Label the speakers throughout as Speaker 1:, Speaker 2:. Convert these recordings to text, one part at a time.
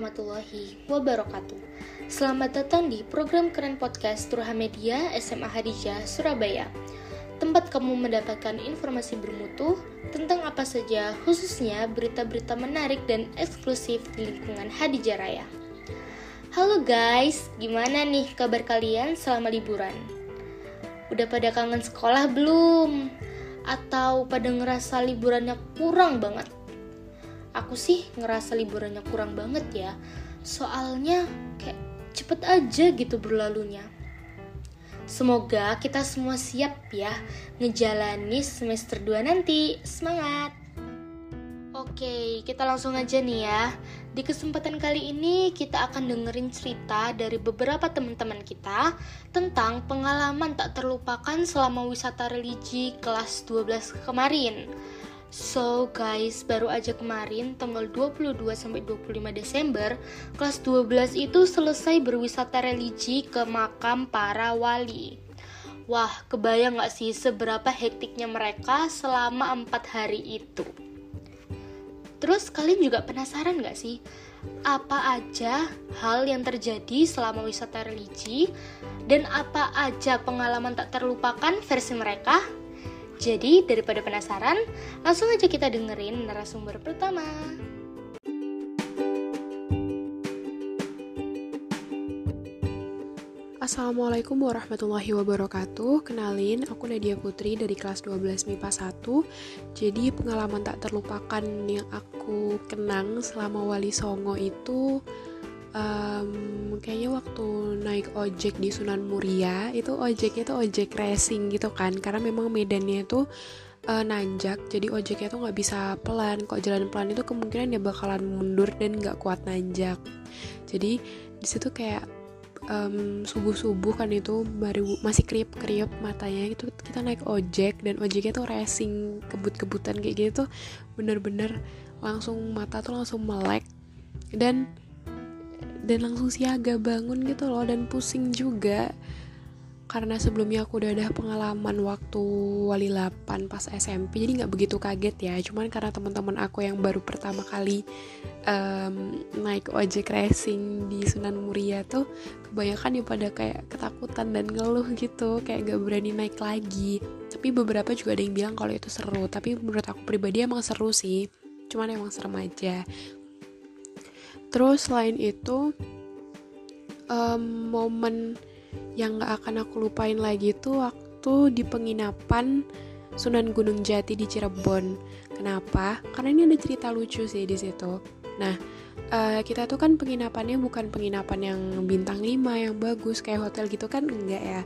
Speaker 1: warahmatullahi wabarakatuh. Selamat datang di program keren podcast Turha Media SMA Hadijah Surabaya. Tempat kamu mendapatkan informasi bermutu tentang apa saja, khususnya berita-berita menarik dan eksklusif di lingkungan Hadijah Raya. Halo guys, gimana nih kabar kalian selama liburan? Udah pada kangen sekolah belum? Atau pada ngerasa liburannya kurang banget? Aku sih ngerasa liburannya kurang banget ya soalnya kayak cepet aja gitu berlalunya Semoga kita semua siap ya ngejalani semester 2 nanti. Semangat! Oke, kita langsung aja nih ya. Di kesempatan kali ini kita akan dengerin cerita dari beberapa teman-teman kita tentang pengalaman tak terlupakan selama wisata religi kelas 12 kemarin. So guys, baru aja kemarin tanggal 22 sampai 25 Desember, kelas 12 itu selesai berwisata religi ke makam para wali. Wah, kebayang gak sih seberapa hektiknya mereka selama 4 hari itu? Terus kalian juga penasaran gak sih? Apa aja hal yang terjadi selama wisata religi? Dan apa aja pengalaman tak terlupakan versi mereka? Jadi, daripada penasaran, langsung aja kita dengerin narasumber pertama.
Speaker 2: Assalamualaikum warahmatullahi wabarakatuh Kenalin, aku Nadia Putri dari kelas 12 MIPA 1 Jadi pengalaman tak terlupakan yang aku kenang selama Wali Songo itu um, kayaknya waktu naik ojek di Sunan Muria itu ojeknya tuh ojek racing gitu kan. Karena memang medannya itu uh, nanjak jadi ojeknya tuh nggak bisa pelan. Kok jalan pelan itu kemungkinan dia bakalan mundur dan nggak kuat nanjak. Jadi di situ kayak um, subuh subuh kan itu baru masih kriep kriep matanya itu kita naik ojek dan ojeknya tuh racing kebut kebutan kayak gitu bener-bener langsung mata tuh langsung melek. Dan dan langsung siaga bangun gitu loh dan pusing juga. Karena sebelumnya aku udah ada pengalaman waktu wali 8 pas SMP jadi nggak begitu kaget ya. Cuman karena teman-teman aku yang baru pertama kali um, naik ojek racing di Sunan Muria tuh kebanyakan ya pada kayak ketakutan dan ngeluh gitu kayak gak berani naik lagi. Tapi beberapa juga ada yang bilang kalau itu seru tapi menurut aku pribadi emang seru sih. Cuman emang serem aja terus selain itu um, momen yang gak akan aku lupain lagi itu waktu di penginapan Sunan Gunung Jati di Cirebon. Kenapa? Karena ini ada cerita lucu sih di situ. Nah, uh, kita tuh kan penginapannya bukan penginapan yang bintang 5 yang bagus kayak hotel gitu kan enggak ya.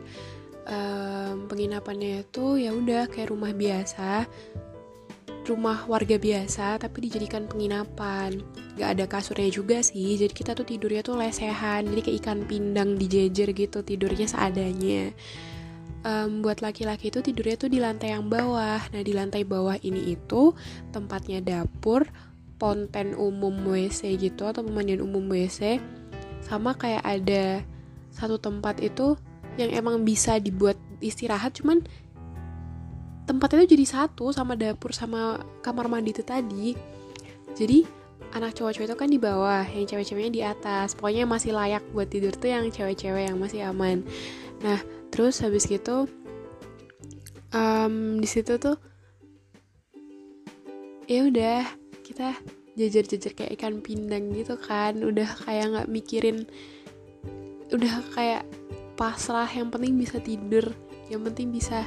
Speaker 2: Um, penginapannya itu ya udah kayak rumah biasa rumah warga biasa tapi dijadikan penginapan. Gak ada kasurnya juga sih jadi kita tuh tidurnya tuh lesehan jadi kayak ikan pindang dijejer gitu tidurnya seadanya. Um, buat laki-laki itu tidurnya tuh di lantai yang bawah. Nah di lantai bawah ini itu tempatnya dapur ponten umum WC gitu atau pemandian umum WC sama kayak ada satu tempat itu yang emang bisa dibuat istirahat cuman tempatnya itu jadi satu sama dapur sama kamar mandi itu tadi. Jadi anak cowok-cowok itu kan di bawah yang cewek-ceweknya di atas. Pokoknya masih layak buat tidur tuh yang cewek-cewek yang masih aman. Nah terus habis gitu um, di situ tuh ya udah kita jajar-jajar kayak ikan pindang gitu kan. Udah kayak nggak mikirin udah kayak pasrah yang penting bisa tidur yang penting bisa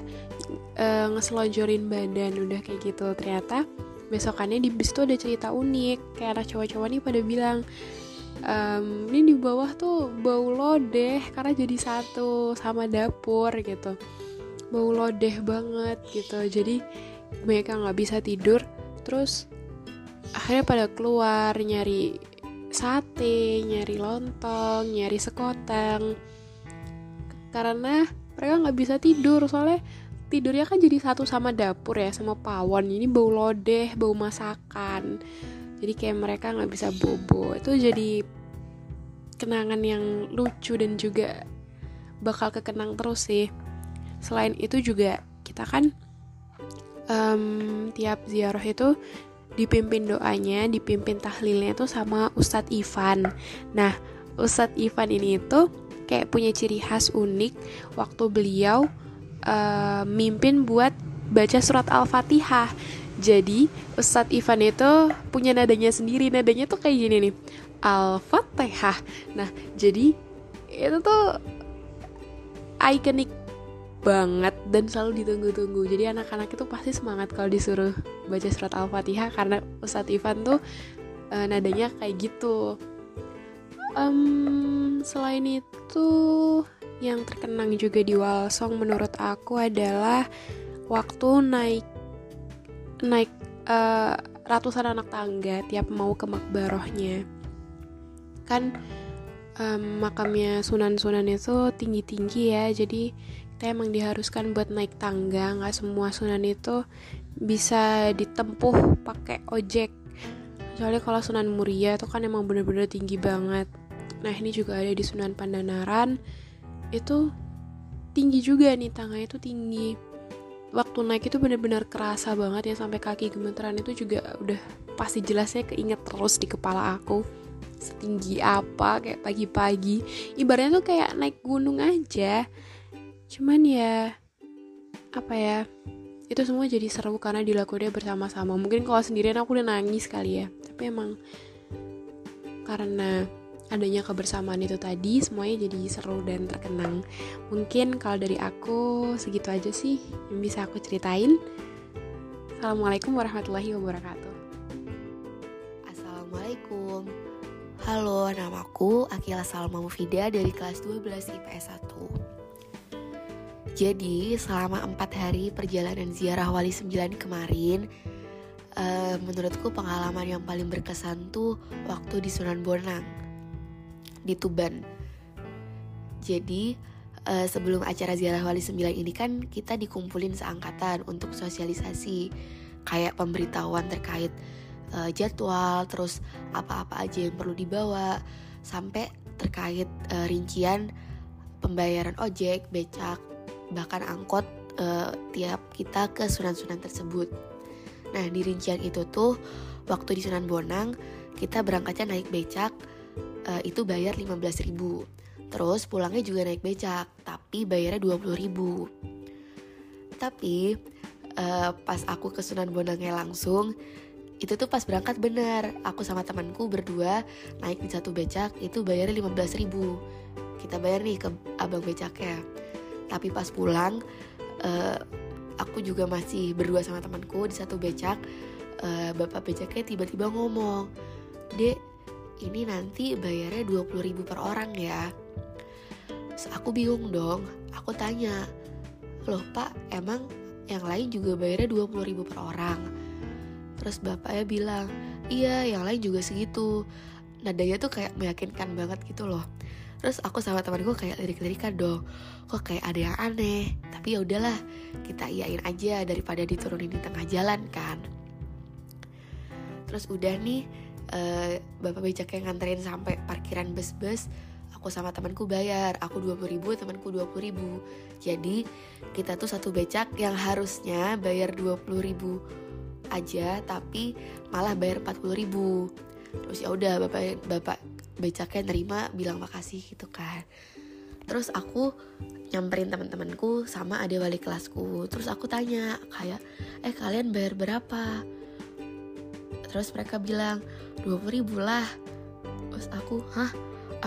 Speaker 2: uh, ngeselonjorin badan udah kayak gitu. Ternyata besokannya di bis tuh ada cerita unik kayak anak cowok-cowok nih pada bilang um, ini di bawah tuh bau lodeh karena jadi satu sama dapur gitu. Bau lodeh banget gitu. Jadi mereka nggak bisa tidur terus akhirnya pada keluar nyari sate nyari lontong nyari sekoteng. Karena mereka nggak bisa tidur soalnya tidurnya kan jadi satu sama dapur ya sama pawon. Ini bau lodeh bau masakan. Jadi kayak mereka nggak bisa bobo. Itu jadi kenangan yang lucu dan juga bakal kekenang terus sih. Selain itu juga kita kan um, tiap ziarah itu dipimpin doanya dipimpin tahlilnya itu sama Ustadz Ivan. Nah Ustadz Ivan ini itu kayak punya ciri khas unik waktu beliau uh, mimpin buat baca surat Al-Fatihah. Jadi Ustadz Ivan itu punya nadanya sendiri. Nadanya tuh kayak gini nih Al-Fatihah. Nah jadi itu tuh ikonik banget dan selalu ditunggu-tunggu. Jadi anak-anak itu pasti semangat kalau disuruh baca surat al-fatihah karena Ustadz Ivan tuh uh, nadanya kayak gitu um, selain itu yang terkenang juga di Walsong menurut aku adalah waktu naik naik uh, ratusan anak tangga tiap mau ke makbarohnya. Kan um, makamnya Sunan-Sunan itu tinggi-tinggi ya jadi kita emang diharuskan buat naik tangga. Nggak semua Sunan itu bisa ditempuh pakai ojek soalnya kalau Sunan Muria itu kan emang bener-bener tinggi banget. Nah ini juga ada di Sunan Pandanaran. Itu tinggi juga nih tangganya itu tinggi. Waktu naik itu bener-bener kerasa banget ya sampai kaki gemeteran itu juga udah pasti jelasnya keinget terus di kepala aku. Setinggi apa kayak pagi-pagi. Ibaratnya tuh kayak naik gunung aja. Cuman ya apa ya itu semua jadi seru karena dilakukannya bersama-sama. Mungkin kalau sendirian aku udah nangis kali ya tapi emang karena adanya kebersamaan itu tadi semuanya jadi seru dan terkenang. Mungkin kalau dari aku segitu aja sih yang bisa aku ceritain. Assalamualaikum warahmatullahi wabarakatuh.
Speaker 3: Assalamualaikum. Halo, namaku Akila Salma Mufida dari kelas 12 IPS 1 Jadi, selama 4 hari perjalanan ziarah Wali 9 kemarin uh, Menurutku pengalaman yang paling berkesan tuh waktu di Sunan Bonang di Tuban. Jadi uh, sebelum acara ziarah wali sembilan ini kan kita dikumpulin seangkatan untuk sosialisasi kayak pemberitahuan terkait uh, jadwal, terus apa-apa aja yang perlu dibawa, sampai terkait uh, rincian pembayaran ojek, becak, bahkan angkot uh, tiap kita ke sunan-sunan tersebut. Nah di rincian itu tuh waktu di Sunan Bonang kita berangkatnya naik becak uh, itu bayar 15 ribu. Terus pulangnya juga naik becak, tapi bayarnya 20 ribu. Tapi uh, pas aku ke Sunan Bonangnya langsung, itu tuh pas berangkat bener Aku sama temanku berdua naik di satu becak, itu bayarnya 15 ribu. Kita bayar nih ke abang becaknya. Tapi pas pulang, uh, aku juga masih berdua sama temanku di satu becak uh, Bapak becaknya tiba-tiba ngomong Dek, ini nanti bayarnya 20 ribu per orang ya. Terus aku bingung dong aku tanya loh pak emang yang lain juga bayarnya 20 ribu per orang? Terus bapaknya bilang iya yang lain juga segitu. Nadanya tuh kayak meyakinkan banget gitu loh terus aku sama temanku kayak lirik-lirikan dong. Kok kayak ada yang aneh? Tapi ya udahlah kita iyain aja daripada diturunin di tengah jalan kan. Terus udah nih uh, bapak becak yang nganterin sampai parkiran bus-bus aku sama temanku bayar. Aku 20 ribu temanku 20 ribu. Jadi kita tuh satu becak yang harusnya bayar 20 ribu aja tapi malah bayar 40 ribu. Terus ya udah bapak bapak becaknya nerima bilang makasih gitu kan. Terus aku nyamperin teman-temanku sama ada wali kelasku. Terus aku tanya kayak eh kalian bayar berapa? Terus mereka bilang 20 ribu lah. Terus aku hah?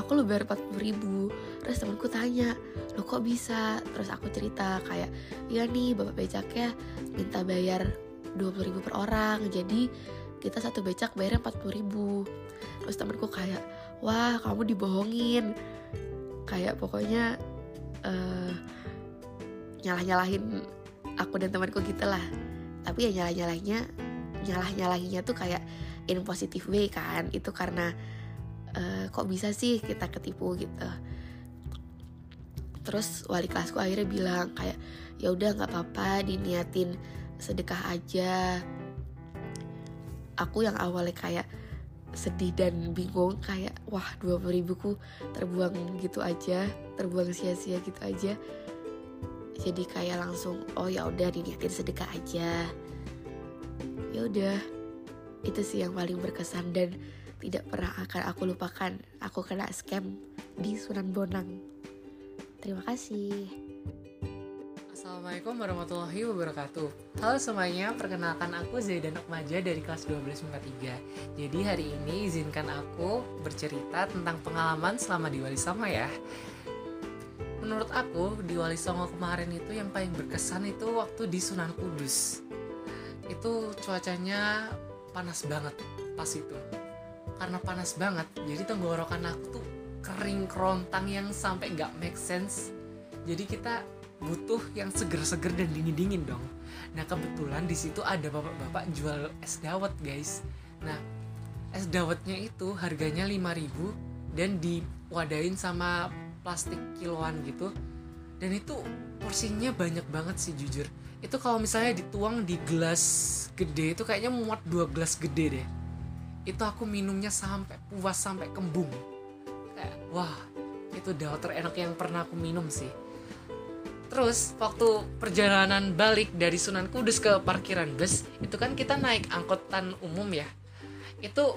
Speaker 3: Aku lu bayar 40 ribu. Terus temanku tanya lo kok bisa? Terus aku cerita kayak ya nih bapak becaknya minta bayar 20 ribu per orang. Jadi kita satu becak bayarnya 40 ribu. Terus temanku kayak wah kamu dibohongin. Kayak pokoknya uh, nyalah-nyalahin aku dan temanku gitu lah. Tapi ya nyalah-nyalahnya nyalah-nyalahinya tuh kayak in positive way kan. Itu karena uh, kok bisa sih kita ketipu gitu. Terus wali kelasku akhirnya bilang kayak ya udah nggak apa-apa diniatin sedekah aja. Aku yang awalnya kayak sedih dan bingung kayak wah dua puluh ribuku terbuang gitu aja terbuang sia-sia gitu aja. Jadi kayak langsung oh ya udah diniatin sedekah aja. Ya udah itu sih yang paling berkesan dan tidak pernah akan aku lupakan aku kena scam di Sunan Bonang. Terima kasih
Speaker 4: Assalamualaikum warahmatullahi wabarakatuh. Halo semuanya, perkenalkan aku Zaidan Okmaja dari kelas 1253 Jadi hari ini izinkan aku bercerita tentang pengalaman selama di Wali Songo ya. Menurut aku, di Wali Songo kemarin itu yang paling berkesan itu waktu di Sunan Kudus. Itu cuacanya panas banget pas itu. Karena panas banget, jadi tenggorokan aku tuh kering kerontang yang sampai gak make sense. Jadi kita butuh yang seger-seger dan dingin-dingin dong. Nah kebetulan di situ ada bapak-bapak jual es dawet guys. Nah es dawetnya itu harganya 5000 dan diwadain sama plastik kiloan gitu. Dan itu porsinya banyak banget sih jujur. Itu kalau misalnya dituang di gelas gede itu kayaknya muat dua gelas gede deh. Itu aku minumnya sampai puas sampai kembung. Kayak wah itu dawet terenak yang pernah aku minum sih Terus waktu perjalanan balik dari Sunan Kudus ke parkiran bus itu kan kita naik angkutan umum ya. Itu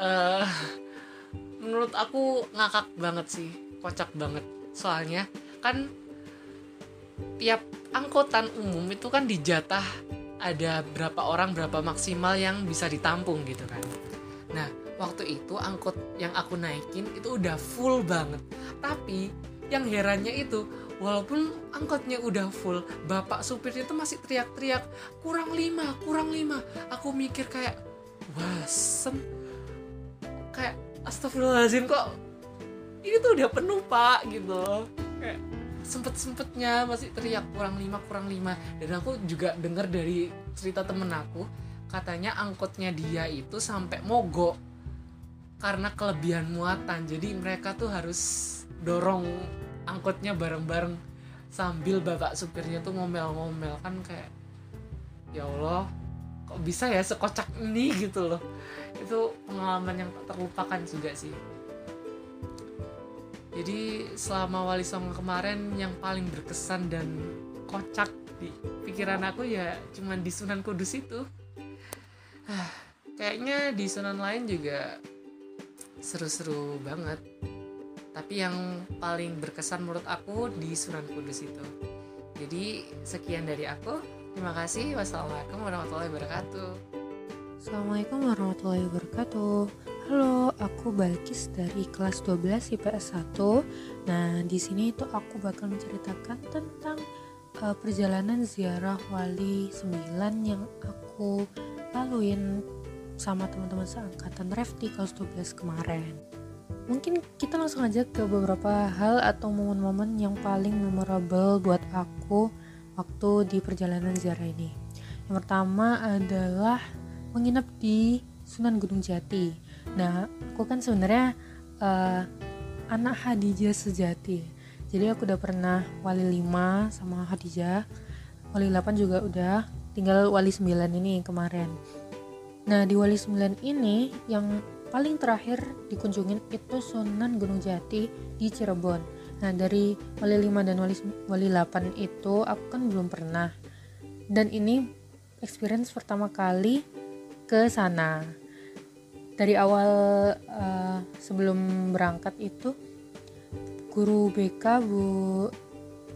Speaker 4: uh, menurut aku ngakak banget sih, kocak banget. Soalnya kan tiap angkutan umum itu kan dijatah ada berapa orang berapa maksimal yang bisa ditampung gitu kan. Nah, waktu itu angkot yang aku naikin itu udah full banget. Tapi yang herannya itu walaupun angkotnya udah full bapak supirnya itu masih teriak-teriak kurang lima kurang lima. Aku mikir kayak wasem. Kayak astagfirullahaladzim kok ini tuh udah penuh pak gitu kayak sempet-sempetnya masih teriak kurang lima kurang lima. Dan aku juga dengar dari cerita temen aku katanya angkotnya dia itu sampai mogok karena kelebihan muatan. Jadi mereka tuh harus dorong angkotnya bareng-bareng sambil bapak supirnya tuh ngomel-ngomel. Kan kayak ya Allah kok bisa ya sekocak ini? gitu loh. Itu pengalaman yang tak terlupakan juga sih. Jadi selama Wali Songo kemarin yang paling berkesan dan kocak di pikiran aku ya cuman di Sunan Kudus itu. Kayaknya di Sunan lain juga seru-seru banget tapi yang paling berkesan menurut aku di Sunan Kudus itu. Jadi sekian dari aku. Terima kasih. Wassalamualaikum warahmatullahi wabarakatuh.
Speaker 5: Assalamualaikum warahmatullahi wabarakatuh. Halo, aku Balkis dari kelas 12 IPS 1. Nah, di sini itu aku bakal menceritakan tentang uh, perjalanan ziarah Wali 9 yang aku laluin sama teman-teman seangkatan Refti kelas 12 kemarin mungkin kita langsung aja ke beberapa hal atau momen-momen yang paling memorable buat aku waktu di perjalanan ziarah ini. Yang pertama adalah menginap di Sunan Gunung Jati. Nah, aku kan sebenarnya uh, anak Hadijah sejati. Jadi aku udah pernah wali 5 sama Hadijah. Wali 8 juga udah, tinggal wali 9 ini kemarin. Nah, di wali 9 ini yang paling terakhir dikunjungin itu Sunan Gunung Jati di Cirebon. Nah dari Wali 5 dan Wali, Wali 8 itu aku kan belum pernah. Dan ini experience pertama kali ke sana. Dari awal uh, sebelum berangkat itu guru BK Bu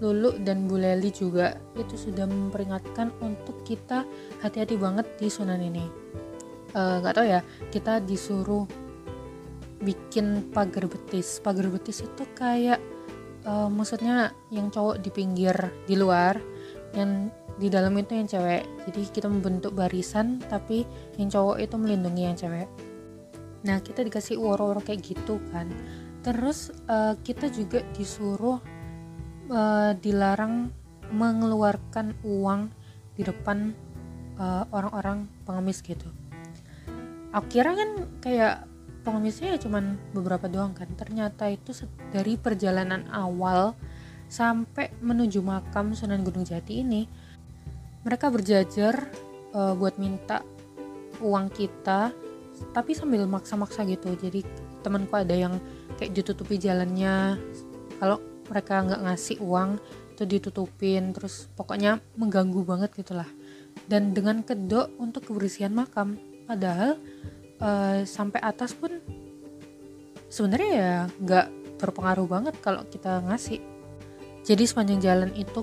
Speaker 5: Lulu dan Bu Leli juga itu sudah memperingatkan untuk kita hati-hati banget di Sunan ini nggak uh, tahu ya kita disuruh bikin pagar betis. Pagar betis itu kayak uh, maksudnya yang cowok di pinggir di luar yang di dalam itu yang cewek. Jadi kita membentuk barisan tapi yang cowok itu melindungi yang cewek. Nah kita dikasih woro-woro kayak gitu kan. Terus uh, kita juga disuruh uh, dilarang mengeluarkan uang di depan orang-orang uh, pengemis gitu aku kira kan kayak pengemisnya ya cuman beberapa doang kan. Ternyata itu dari perjalanan awal sampai menuju makam Sunan Gunung Jati ini mereka berjajar uh, buat minta uang kita tapi sambil maksa-maksa gitu. Jadi temanku ada yang kayak ditutupi jalannya. Kalau mereka nggak ngasih uang itu ditutupin. Terus pokoknya mengganggu banget gitulah. Dan dengan kedok untuk kebersihan makam padahal uh, sampai atas pun sebenarnya ya nggak berpengaruh banget kalau kita ngasih. Jadi sepanjang jalan itu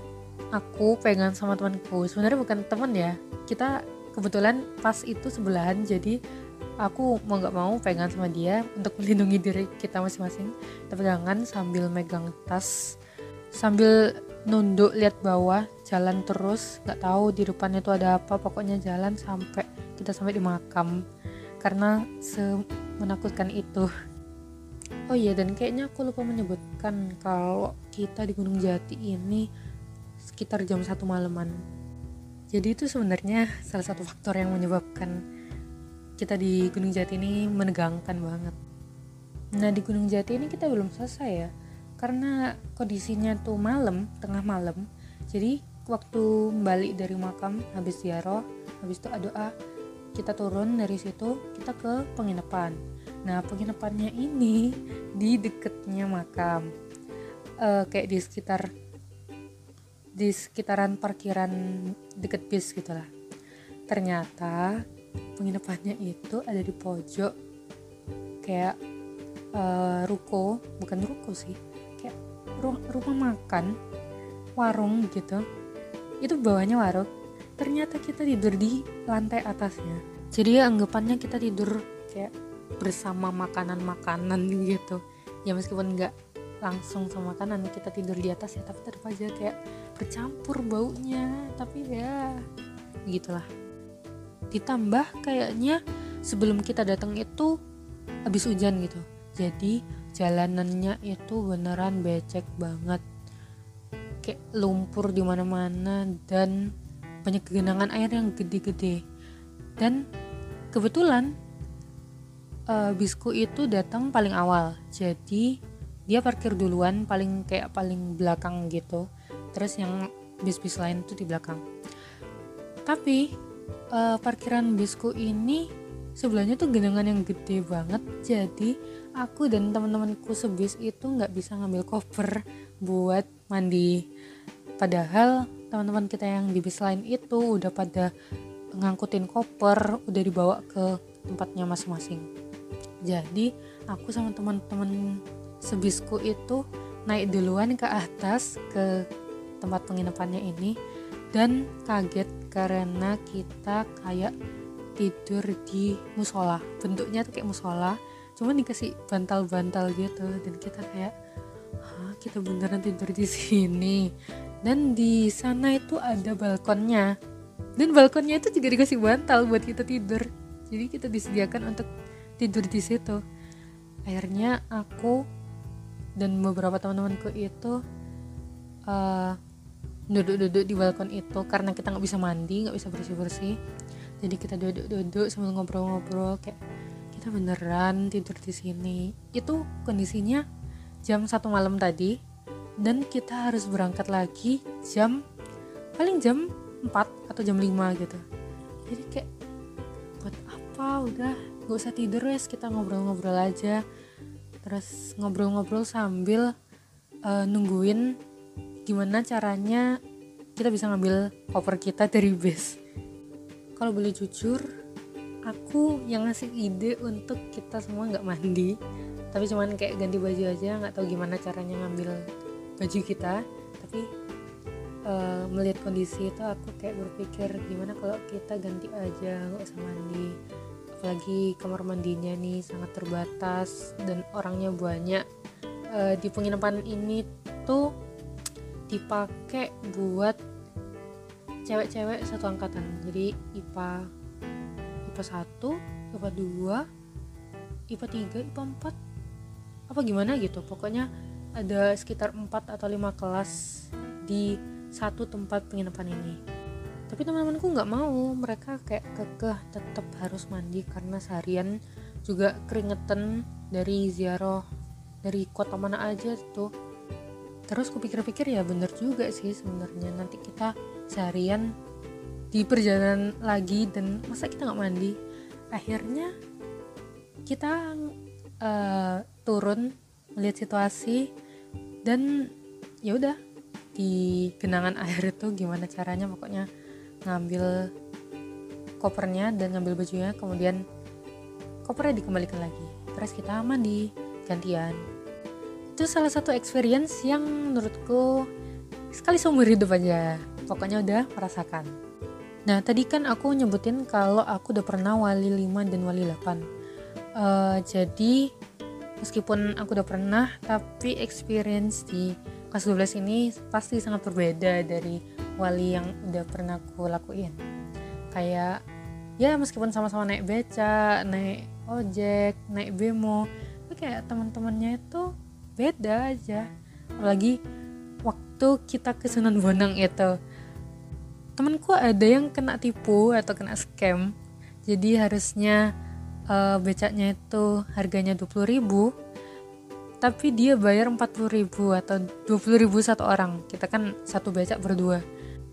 Speaker 5: aku pegang sama temanku. Sebenarnya bukan teman ya. Kita kebetulan pas itu sebelahan jadi aku mau nggak mau pegang sama dia untuk melindungi diri kita masing-masing. Tapi pegangan sambil megang tas sambil nunduk lihat bawah jalan terus nggak tahu di depannya itu ada apa pokoknya jalan sampai kita sampai di makam. Karena semenakutkan itu. Oh iya dan kayaknya aku lupa menyebutkan kalau kita di Gunung Jati ini sekitar jam satu malaman. Jadi itu sebenarnya salah satu faktor yang menyebabkan kita di Gunung Jati ini menegangkan banget. Nah di Gunung Jati ini kita belum selesai ya, karena kondisinya tuh malam, tengah malam. Jadi waktu balik dari makam habis ziarah, habis itu doa, kita turun dari situ kita ke penginapan. Nah penginapannya ini di deketnya makam, uh, kayak di sekitar di sekitaran parkiran deket bis gitulah. Ternyata penginapannya itu ada di pojok kayak uh, ruko bukan ruko sih rumah makan warung gitu itu bawahnya warung. Ternyata kita tidur di lantai atasnya. Jadi ya anggapannya kita tidur kayak bersama makanan-makanan gitu. Ya meskipun nggak langsung sama makanan kita tidur di atas ya tapi tetap aja kayak bercampur baunya. Tapi ya gitulah. Ditambah kayaknya sebelum kita datang itu habis hujan gitu. Jadi jalanannya itu beneran becek banget. Kayak lumpur di mana-mana dan banyak genangan air yang gede-gede. Dan kebetulan uh, bisku itu datang paling awal. Jadi dia parkir duluan paling kayak paling belakang gitu. Terus yang bis-bis lain tuh di belakang. Tapi uh, parkiran bisku ini sebelahnya tuh genangan yang gede banget. Jadi aku dan teman-temanku sebis itu nggak bisa ngambil koper buat mandi. Padahal teman-teman kita yang di bis lain itu udah pada ngangkutin koper udah dibawa ke tempatnya masing-masing. Jadi aku sama teman-teman sebisku itu naik duluan ke atas ke tempat penginapannya ini dan kaget karena kita kayak tidur di musola. Bentuknya tuh kayak musola cuma dikasih bantal-bantal gitu dan kita kayak Hah, kita beneran tidur di sini? Dan di sana itu ada balkonnya. Dan balkonnya itu juga dikasih bantal buat kita tidur. Jadi kita disediakan untuk tidur di situ. Akhirnya aku dan beberapa teman-temanku itu uh, duduk-duduk di balkon itu karena kita nggak bisa mandi nggak bisa bersih-bersih. Jadi kita duduk-duduk sambil ngobrol-ngobrol kayak kita beneran tidur di sini. Itu kondisinya jam satu malam tadi. Dan kita harus berangkat lagi jam paling jam 4 atau jam 5 gitu. Jadi kayak buat apa? Udah gak usah tidur wes kita ngobrol-ngobrol aja. Terus ngobrol-ngobrol sambil uh, nungguin gimana caranya kita bisa ngambil koper kita dari base kalau boleh jujur aku yang ngasih ide untuk kita semua nggak mandi. Tapi cuman kayak ganti baju aja nggak tahu gimana caranya ngambil baju kita. Tapi uh, melihat kondisi itu aku kayak berpikir gimana kalau kita ganti aja nggak usah mandi. Apalagi kamar mandinya nih sangat terbatas dan orangnya banyak. Uh, di penginapan ini tuh dipakai buat cewek-cewek satu angkatan. Jadi IPA IPA 1 IPA 2 IPA 3 IPA 4 apa gimana gitu? Pokoknya ada sekitar 4 atau 5 kelas di satu tempat penginapan ini. Tapi teman-temanku nggak mau. Mereka kayak kekeh tetap harus mandi karena seharian juga keringetan dari ziarah dari kota mana aja tuh terus kupikir-pikir ya bener juga sih sebenarnya. Nanti kita seharian di perjalanan lagi dan masa kita nggak mandi. Akhirnya kita uh, turun melihat situasi dan ya udah di genangan air itu gimana caranya pokoknya ngambil kopernya dan ngambil bajunya kemudian kopernya dikembalikan lagi. Terus kita mandi gantian. Itu salah satu experience yang menurutku sekali seumur hidup aja. Pokoknya udah merasakan nah tadi kan aku nyebutin kalau aku udah pernah wali 5 dan wali 8 uh, eh, jadi meskipun aku udah pernah tapi experience di kelas 12 ini pasti sangat berbeda dari wali yang udah pernah aku lakuin. Kayak ya meskipun sama-sama naik beca naik ojek naik bemo tapi kayak teman-temannya itu beda aja. Apalagi waktu kita ke Sunan Bonang itu temanku ada yang kena tipu atau kena scam. Jadi harusnya uh, becaknya itu harganya 20 ribu tapi dia bayar 40 ribu atau 20 ribu satu orang. Kita kan satu becak berdua.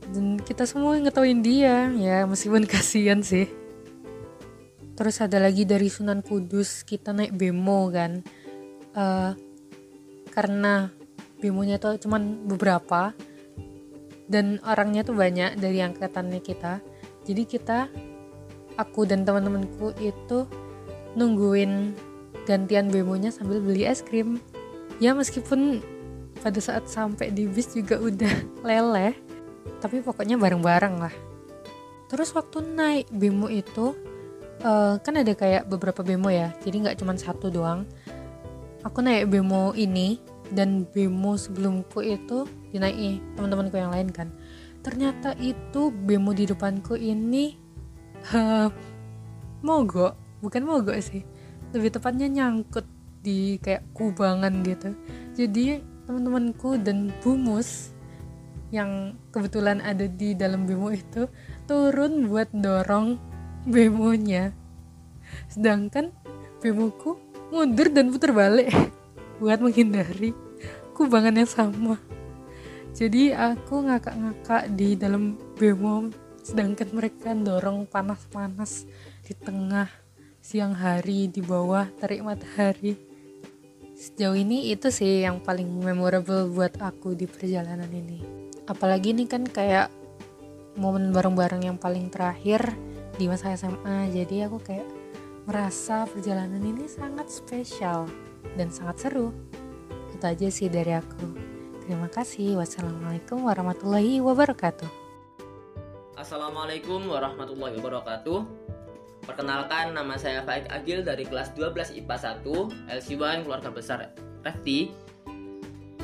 Speaker 5: Dan kita semua ngetawain dia ya meskipun kasihan sih. Terus ada lagi dari Sunan Kudus kita naik bemo kan. Uh, karena bemonya tuh cuman beberapa dan orangnya tuh banyak dari angkatannya kita. Jadi kita aku dan teman-temanku itu nungguin gantian bemonya sambil beli es krim. Ya meskipun pada saat sampai di bis juga udah leleh tapi pokoknya bareng-bareng lah. Terus waktu naik bemo itu uh, kan ada kayak beberapa bemo ya jadi nggak cuma satu doang. Aku naik bemo ini dan bemo sebelumku itu dinaiki teman-temanku yang lain kan. Ternyata itu bemo di depanku ini uh, mogok. Bukan mogok sih. Lebih tepatnya nyangkut di kayak kubangan gitu. Jadi teman-temanku dan bumus yang kebetulan ada di dalam bemo itu turun buat dorong bemonya. Sedangkan bemoku mundur dan putar balik buat menghindari kubangan yang sama jadi aku ngakak-ngakak di dalam bemo sedangkan mereka dorong panas-panas di tengah siang hari di bawah terik matahari sejauh ini itu sih yang paling memorable buat aku di perjalanan ini apalagi ini kan kayak momen bareng-bareng yang paling terakhir di masa SMA jadi aku kayak merasa perjalanan ini sangat spesial dan sangat seru. Itu aja sih dari aku. Terima kasih. Wassalamualaikum warahmatullahi wabarakatuh.
Speaker 6: Assalamualaikum warahmatullahi wabarakatuh. Perkenalkan nama saya Faik Agil dari kelas 12 IPA 1 LC1 Keluarga Besar Refti.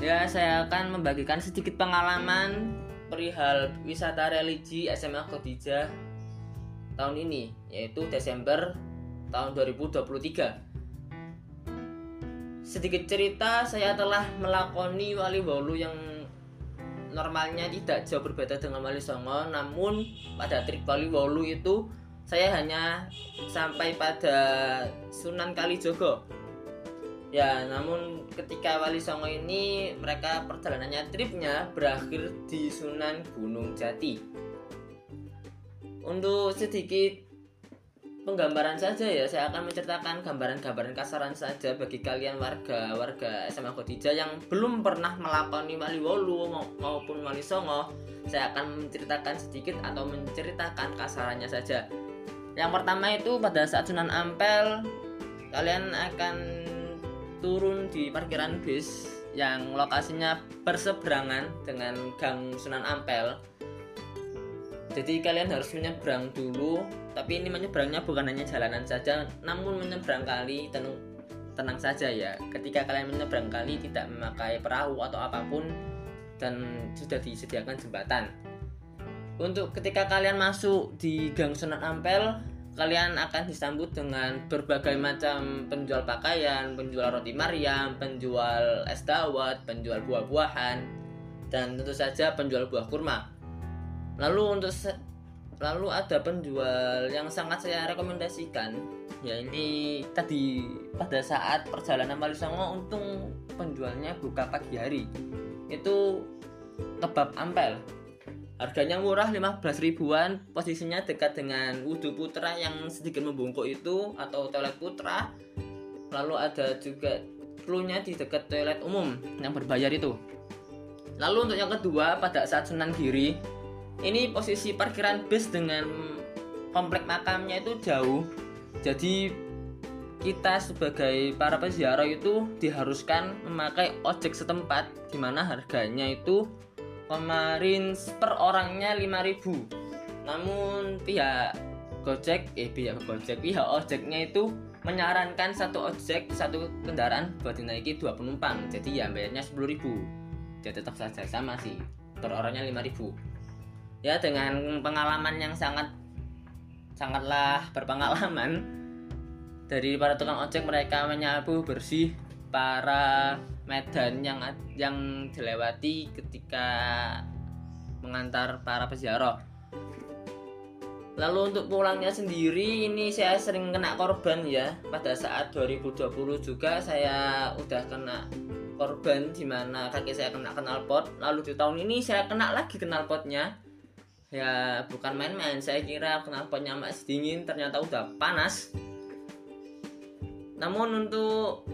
Speaker 6: Ya, saya akan membagikan sedikit pengalaman perihal wisata religi SMA Khadijah tahun ini yaitu Desember tahun 2023 sedikit cerita saya telah melakoni wali wolu yang normalnya tidak jauh berbeda dengan wali songo. Namun pada trip wali wolu itu saya hanya sampai pada Sunan Kalijogo. Ya namun ketika wali songo ini mereka perjalanannya tripnya berakhir di Sunan Gunung Jati. Untuk sedikit penggambaran saja ya. Saya akan menceritakan gambaran-gambaran kasaran saja bagi kalian warga warga SMA Khadijah yang belum pernah melakoni wali wolu maupun wali songo. Saya akan menceritakan sedikit atau menceritakan kasarannya saja. Yang pertama itu pada saat Sunan Ampel kalian akan turun di parkiran bis yang lokasinya berseberangan dengan Gang Sunan Ampel. Jadi kalian harus menyeberang dulu tapi ini menyeberangnya bukan hanya jalanan saja namun menyeberang kali tenang tenang saja ya. Ketika kalian menyeberang kali tidak memakai perahu atau apa pun dan sudah disediakan jembatan. Untuk ketika kalian masuk di Gang Sunan Ampel kalian akan disambut dengan berbagai macam penjual pakaian, penjual roti Maryam, penjual es dawet, penjual buah-buahan, dan tentu saja penjual buah kurma. Lalu untuk lalu ada penjual yang sangat saya rekomendasikan ya ini tadi pada saat perjalanan Songo untung penjualnya buka pagi hari. Itu kebab ampel. Harganya murah 15 ribuan. Posisinya dekat dengan wudhu putra yang sedikit membungkuk itu atau toilet putra. Lalu ada juga klunya di dekat toilet umum yang berbayar itu. Lalu untuk yang kedua pada saat Sunan Giri ini posisi parkiran bus dengan komplek makamnya itu jauh. Jadi kita sebagai para peziarah itu diharuskan memakai ojek setempat di mana harganya itu kemarin per orangnya 5000 namun pihak Gojek eh pihak Gojek pihak ojeknya itu menyarankan satu ojek satu kendaraan buat dinaiki dua penumpang. Jadi ya bayarnya 10000 ya tetap saja sama sih. Per orangnya 5000 ya dengan pengalaman yang sangat sangatlah berpengalaman dari para tukang ojek mereka menyapu bersih para medan yang yang dilewati ketika mengantar para peziarah. Lalu untuk pulangnya sendiri ini saya sering kena korban ya. Pada saat 2020 juga saya udah kena korban di mana kaki saya kena knalpot. Lalu di tahun ini saya kena lagi knalpotnya. Ya bukan main-main. Saya kira knalpotnya masih dingin, ternyata udah panas. Namun untuk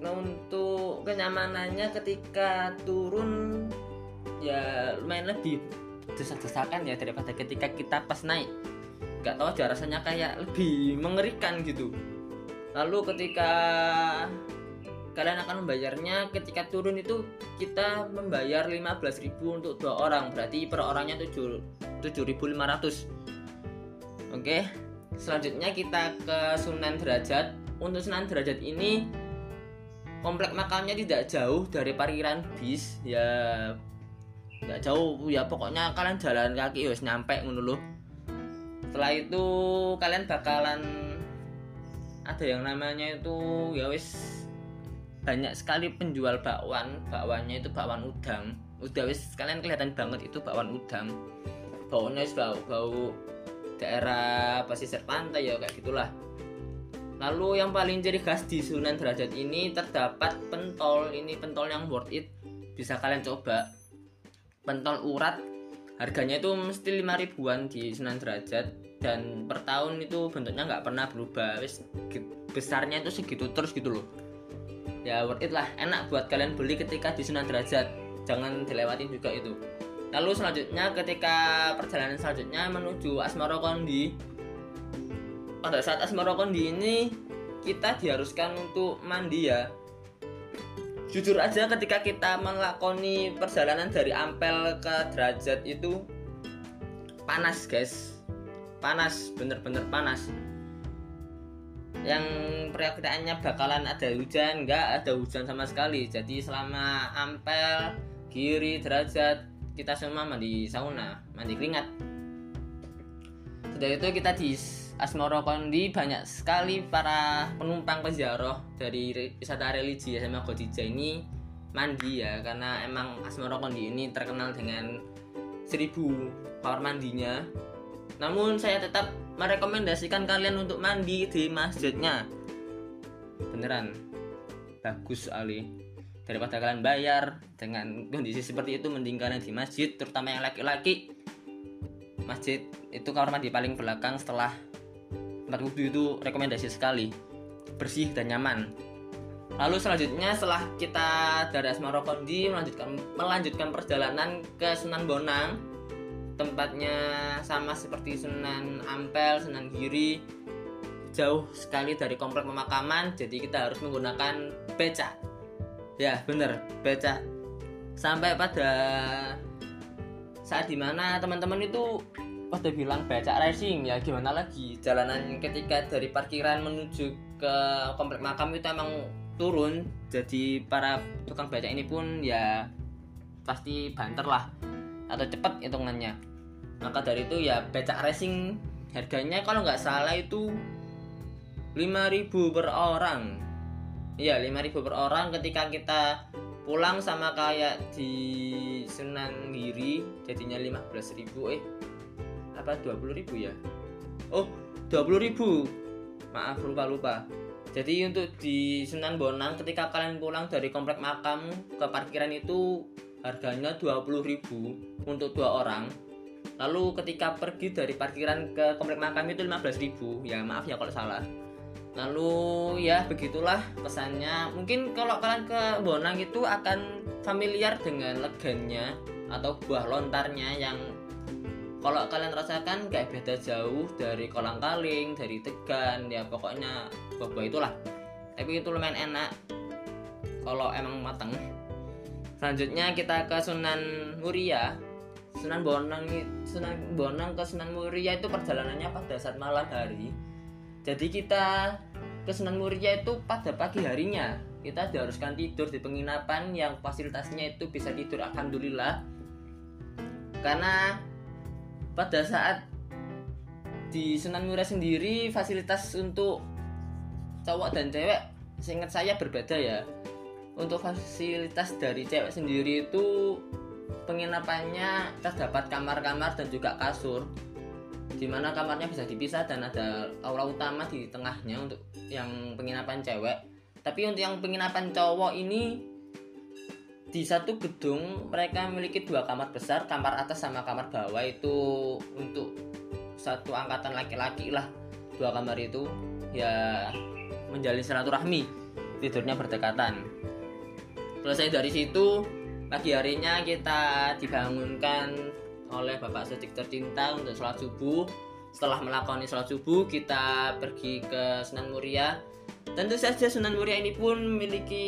Speaker 6: untuk kenyamanannya ketika turun ya lumayan lebih desak-desakan ya daripada ketika kita pas naik. Nggak tahu aja rasanya kayak lebih mengerikan gitu. Lalu ketika kalian akan membayarnya ketika turun itu kita membayar 15.000 untuk dua orang. Berarti per orangnya 7 7.500 oke selanjutnya kita ke Sunan Derajat. Untuk Sunan Derajat ini komplek makamnya tidak jauh dari parkiran bis. Ya nggak jauh. Ya pokoknya kalian jalan kaki harus nyampe loh setelah itu kalian bakalan ada yang namanya itu ya wis banyak sekali penjual bakwan bakwannya itu bakwan udang udah wis kalian kelihatan banget itu bakwan udang baunya bau bau daerah pesisir pantai ya kayak gitulah Lalu yang paling ciri khas di Sunan Derajat ini terdapat pentol. Ini pentol yang worth it. Bisa kalian coba. Pentol urat harganya itu mesti 5 ribuan di Sunan Derajat dan per tahun itu bentuknya nggak pernah berubah. Wis besarnya itu segitu terus gitu loh. Ya worth it lah, enak buat kalian beli ketika di Sunan Derajat. Jangan dilewatin juga itu. Lalu selanjutnya ketika perjalanan selanjutnya menuju Asmara Kondi. Pada saat asmara kondi ini kita diharuskan untuk mandi ya. Jujur aja ketika kita melakoni perjalanan dari Ampel ke derajat itu panas guys. Panas bener-bener panas yang perkiraannya bakalan ada hujan nggak ada hujan sama sekali. Jadi selama Ampel kiri derajat kita semua mandi sauna mandi keringat. Sudah itu kita di Asmoro Kondi banyak sekali para penumpang peziarah dari wisata religi SMA Godija ini mandi ya karena emang Asmoro Kondi ini terkenal dengan seribu kamar mandinya. Namun saya tetap merekomendasikan kalian untuk mandi di masjidnya. Beneran. Bagus Ali. Daripada kalian bayar dengan kondisi seperti itu mending kalian di masjid terutama yang laki-laki. Masjid itu kamar mandi paling belakang setelah tempat wudhu itu rekomendasi sekali. Bersih dan nyaman. Lalu selanjutnya setelah kita dari Asmara Kondi melanjutkan melanjutkan perjalanan ke Sunan Bonang tempatnya sama seperti Sunan Ampel Sunan Giri. Jauh sekali dari komplek pemakaman jadi kita harus menggunakan beca. Ya bener beca. Sampai pada saat di mana teman-teman itu pada bilang baca racing. Ya gimana lagi jalanan ketika dari parkiran menuju ke komplek makam itu emang turun. Jadi para tukang baca ini pun ya pasti banter lah. Atau cepat hitungannya maka dari itu ya baca racing. Harganya kalau nggak salah itu 5000 per orang. Iya 5000 per orang ketika kita pulang sama kayak di Sunan Giri jadinya 15000 eh apa 20 ribu ya? Oh 20 ribu. Maaf lupa lupa jadi untuk di Sunan Bonang ketika kalian pulang dari komplek makam ke parkiran itu harganya 20 ribu untuk dua orang lalu ketika pergi dari parkiran ke komplek makam itu 15 ribu. Ya maaf ya kalau salah. Lalu ya begitulah pesannya. Mungkin kalau kalian ke Bonang itu akan familiar dengan legannya atau buah lontarnya yang kalau kalian rasakan kayak beda jauh dari kolang kaling dari tegan ya pokoknya buah itulah. Tapi itu lumayan enak kalau emang mateng. Selanjutnya kita ke Sunan Muria Sunan Bonang Sunan Bonang ke Sunan Muria itu perjalanannya pada saat malam hari. Jadi kita ke Sunan Muria itu pada pagi harinya. Kita diharuskan tidur di penginapan yang fasilitasnya itu bisa tidur alhamdulillah. Karena pada saat di Sunan Muria sendiri fasilitas untuk cowok dan cewek seingat saya berbeda ya. Untuk fasilitas dari cewek sendiri itu penginapannya terdapat kamar-kamar dan juga kasur. Di mana kamarnya bisa dipisah dan ada aula utama di tengahnya untuk yang penginapan cewek. Tapi untuk yang penginapan cowok ini di satu gedung mereka memiliki dua kamar besar kamar atas sama kamar bawah. Itu untuk satu angkatan laki-laki lah dua kamar itu. Ya menjalin silaturahmi tidurnya berdekatan. Selesai dari situ pagi harinya kita dibangunkan oleh Bapak Sedik tercinta untuk sholat subuh. Setelah melakukan sholat subuh kita pergi ke Sunan Muria. Tentu saja Sunan Muria ini pun memiliki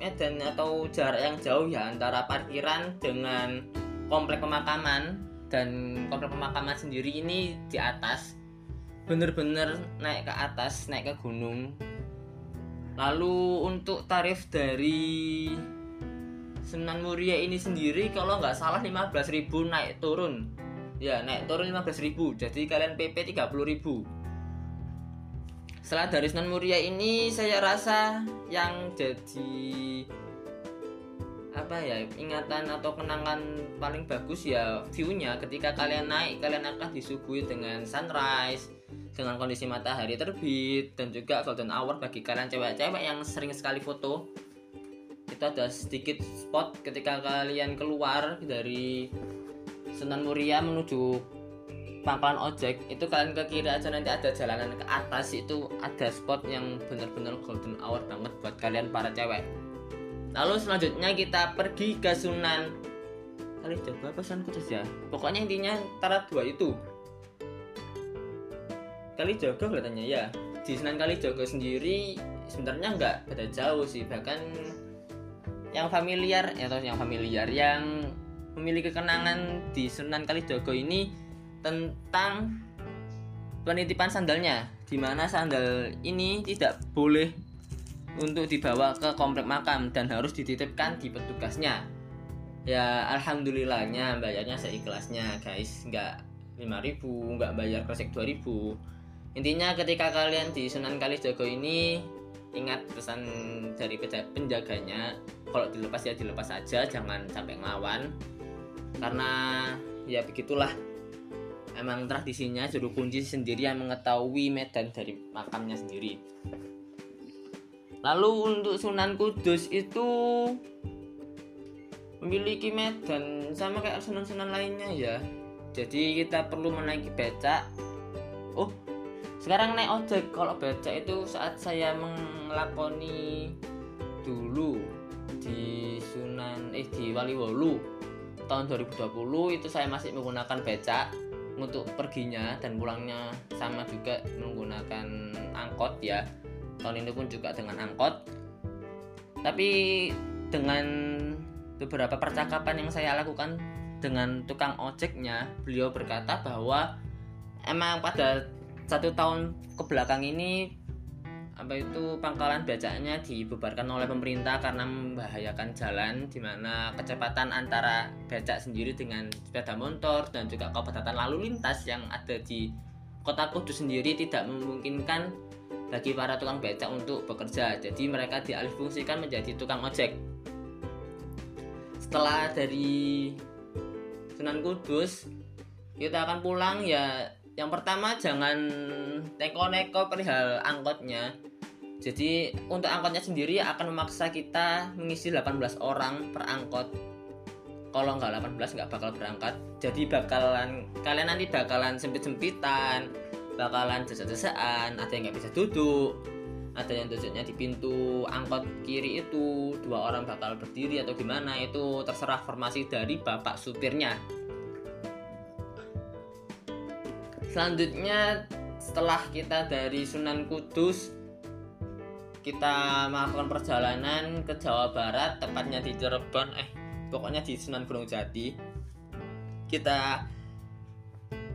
Speaker 6: medan atau jarak yang jauh ya antara parkiran dengan komplek pemakaman. Dan komplek pemakaman sendiri ini di atas bener-bener naik ke atas naik ke gunung. Lalu untuk tarif dari Sunan Muria ini sendiri kalau nggak salah 15.000 naik turun. Ya naik turun 15.000 jadi kalian PP 30.000 setelah dari Sunan Muria ini saya rasa yang jadi apa ya ingatan atau kenangan paling bagus ya viewnya. Ketika kalian naik kalian akan disuguhi dengan sunrise dengan kondisi matahari terbit dan juga golden hour bagi kalian cewek-cewek yang sering sekali foto itu ada sedikit spot ketika kalian keluar dari Sunan Muria menuju pangkalan ojek itu kalian ke kiri aja nanti ada jalanan ke atas itu ada spot yang bener-bener golden hour banget buat kalian para cewek. Lalu selanjutnya kita pergi ke Sunan kali coba apa Sunan Kudus ya? Pokoknya intinya antara dua itu. Kali Jogo kelihatannya ya. Di Sunan Kali Jogo sendiri sebenarnya nggak beda jauh sih bahkan yang familiar atau yang familiar yang memiliki kenangan di Sunan Kalijogo ini tentang penitipan sandalnya. Di mana sandal ini tidak boleh untuk dibawa ke komplek makam dan harus dititipkan di petugasnya. Ya alhamdulillahnya bayarnya seikhlasnya guys. Nggak 5000 nggak bayar kresek 2000 intinya ketika kalian di Sunan Kalijogo ini ingat pesan dari penjaganya kalau dilepas ya dilepas saja jangan sampai ngelawan. Karena ya begitulah. Emang tradisinya juru kunci sendiri yang mengetahui medan dari makamnya sendiri. Lalu untuk Sunan Kudus itu memiliki medan sama kayak sunan-sunan lainnya ya. Jadi kita perlu menaiki becak. Oh sekarang naik ojek kalau becak itu saat saya melakoni dulu di Sunan eh di Waliwolu tahun 2020 itu saya masih menggunakan becak untuk perginya dan pulangnya. Sama juga menggunakan angkot ya. Tahun ini pun juga dengan angkot. Tapi dengan beberapa percakapan yang saya lakukan dengan tukang ojeknya beliau berkata bahwa emang pada satu tahun ke belakang ini apa itu pangkalan becaknya dibubarkan oleh pemerintah karena membahayakan jalan di mana kecepatan antara becak sendiri dengan sepeda motor dan juga kepadatan lalu lintas yang ada di kota Kudus sendiri tidak memungkinkan bagi para tukang becak untuk bekerja. Jadi mereka dialihfungsikan menjadi tukang ojek. Setelah dari Sunan Kudus kita akan pulang ya yang pertama jangan neko-neko perihal angkotnya jadi untuk angkotnya sendiri akan memaksa kita mengisi 18 orang per angkot. Kalau nggak 18 nggak bakal berangkat. Jadi bakalan kalian nanti bakalan sempit-sempitan, bakalan desa-desaan, ada yang nggak bisa duduk, ada yang duduknya di pintu angkot kiri itu dua orang bakal berdiri atau gimana itu terserah formasi dari bapak supirnya selanjutnya setelah kita dari Sunan Kudus kita melakukan perjalanan ke Jawa Barat tepatnya di Cirebon. Eh pokoknya di Sunan Gunung Jati. Kita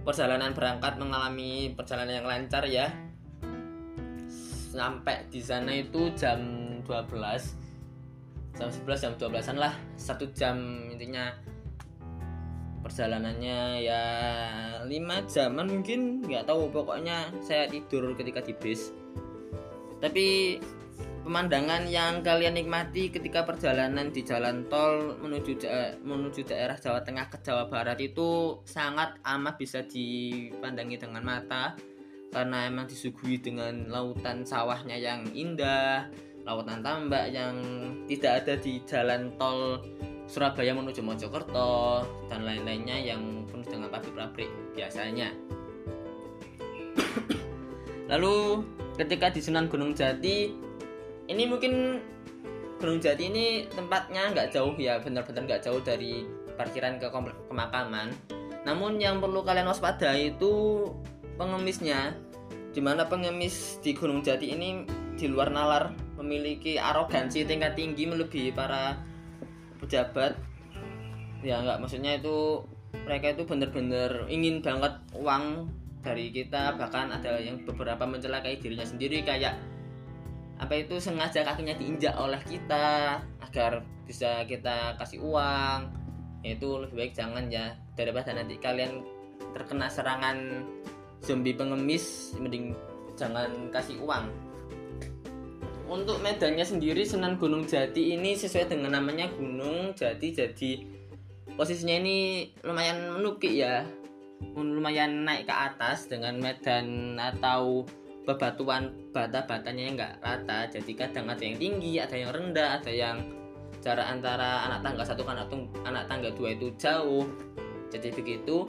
Speaker 6: perjalanan berangkat mengalami perjalanan yang lancar ya. Sampai di sana itu jam 12 jam 11 jam 12an lah. Satu jam intinya perjalanannya ya 5 jaman mungkin nggak tahu. Pokoknya saya tidur ketika di bis. Tapi pemandangan yang kalian nikmati ketika perjalanan di jalan tol menuju menuju daerah Jawa Tengah ke Jawa Barat itu sangat amat bisa dipandangi dengan mata. Karena emang disuguhi dengan lautan sawahnya yang indah, lautan tambak yang tidak ada di jalan tol Surabaya menuju Mojokerto dan lain-lainnya yang penuh dengan pabrik-pabrik biasanya. Lalu ketika di Sunan Gunung Jati ini mungkin Gunung Jati ini tempatnya nggak jauh ya benar-benar nggak jauh dari parkiran ke pemakaman namun yang perlu kalian waspadai itu pengemisnya di mana pengemis di Gunung Jati ini di luar nalar memiliki arogansi tingkat tinggi melebihi para pejabat. Ya nggak maksudnya itu mereka itu benar-benar ingin banget uang dari kita bahkan ada yang beberapa mencelakai dirinya sendiri kayak apa itu sengaja kakinya diinjak oleh kita agar bisa kita kasih uang. Itu lebih baik jangan ya daripada nanti kalian terkena serangan zombie pengemis mending jangan kasih uang untuk medannya sendiri Sunan Gunung Jati ini sesuai dengan namanya Gunung Jati jadi posisinya ini lumayan menukik ya. Lumayan naik ke atas dengan medan atau bebatuan bata-batanya nggak rata. Jadi kadang ada yang tinggi ada yang rendah ada yang jarak antara anak tangga satu kan anak tangga dua itu jauh. Jadi begitu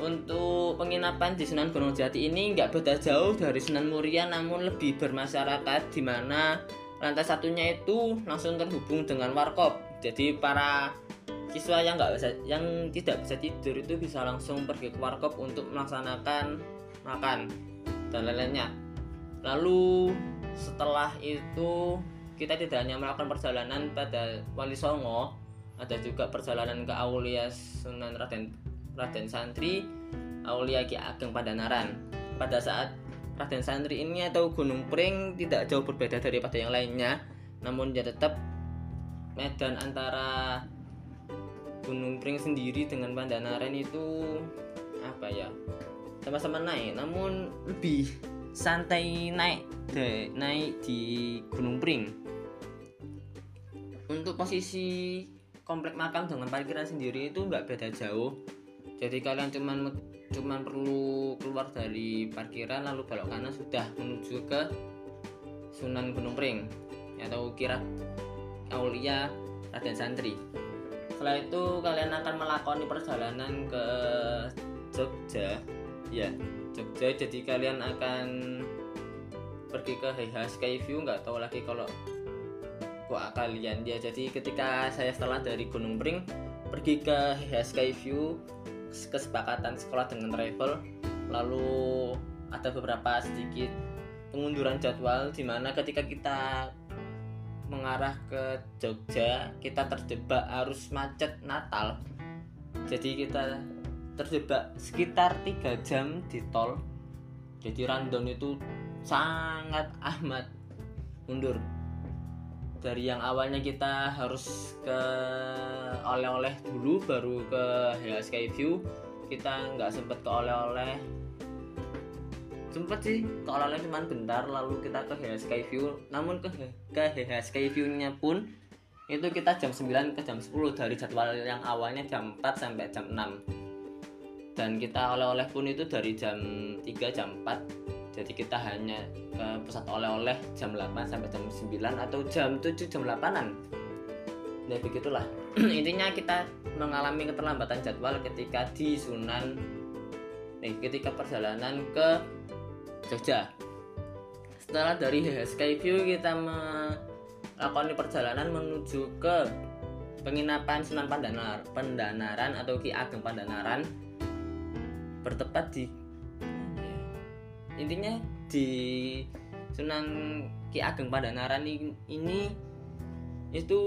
Speaker 6: untuk penginapan di Sunan Gunung Jati ini nggak beda jauh dari Sunan Muria namun lebih bermasyarakat di mana lantai satunya itu langsung terhubung dengan warkop. Jadi para siswa yang nggak bisa yang tidak bisa tidur itu bisa langsung pergi ke warkop untuk melaksanakan makan dan lain-lainnya. Lalu setelah itu kita tidak hanya melakukan perjalanan pada Wali Songo ada juga perjalanan ke Aulia Sunan Raden Raden Santri Aulia Ki Ageng Pandanaran. Pada saat Raden Santri ini atau Gunung Pring tidak jauh berbeda daripada yang lainnya namun dia tetap medan antara Gunung Pring sendiri dengan Pandanaran itu apa ya sama-sama naik namun lebih santai naik de, naik di Gunung Pring. Untuk posisi komplek makam dengan parkiran sendiri itu nggak beda jauh jadi kalian cuman cuman perlu keluar dari parkiran lalu belok kanan sudah menuju ke Sunan Gunung Pring atau kira Aulia Raden Santri. Setelah itu kalian akan melakoni perjalanan ke Jogja. Ya Jogja. Jadi kalian akan pergi ke Heiha Skyview. Nggak tahu lagi kalau kok kalian ya. Jadi ketika saya setelah dari Gunung Pring pergi ke Heiha Skyview kesepakatan sekolah dengan travel. Lalu ada beberapa sedikit pengunduran jadwal di mana ketika kita mengarah ke Jogja kita terjebak arus macet Natal. Jadi kita terjebak sekitar tiga jam di tol. Jadi rundown itu sangat amat mundur dari yang awalnya kita harus ke oleh-oleh dulu baru ke Hea Skyview kita nggak sempet ke oleh-oleh. Sempet sih ke oleh-oleh cuman bentar lalu kita ke Hea Skyview namun ke ke Hea Skyview nya pun itu kita jam 9 ke jam 10 dari jadwal yang awalnya jam 4 sampai jam 6 dan kita oleh-oleh pun itu dari jam 3 jam 4 jadi kita hanya ke pusat oleh-oleh jam 8 sampai jam 9 atau jam 7 jam 8an ya begitulah. Intinya kita mengalami keterlambatan jadwal ketika di Sunan nih ketika perjalanan ke Jogja. Setelah dari Skyview kita melakukan perjalanan menuju ke penginapan Sunan Pandanaran, Pandanaran atau Ki Ageng Pandanaran bertepat di intinya di Sunan Ki Ageng Pandanaran ini itu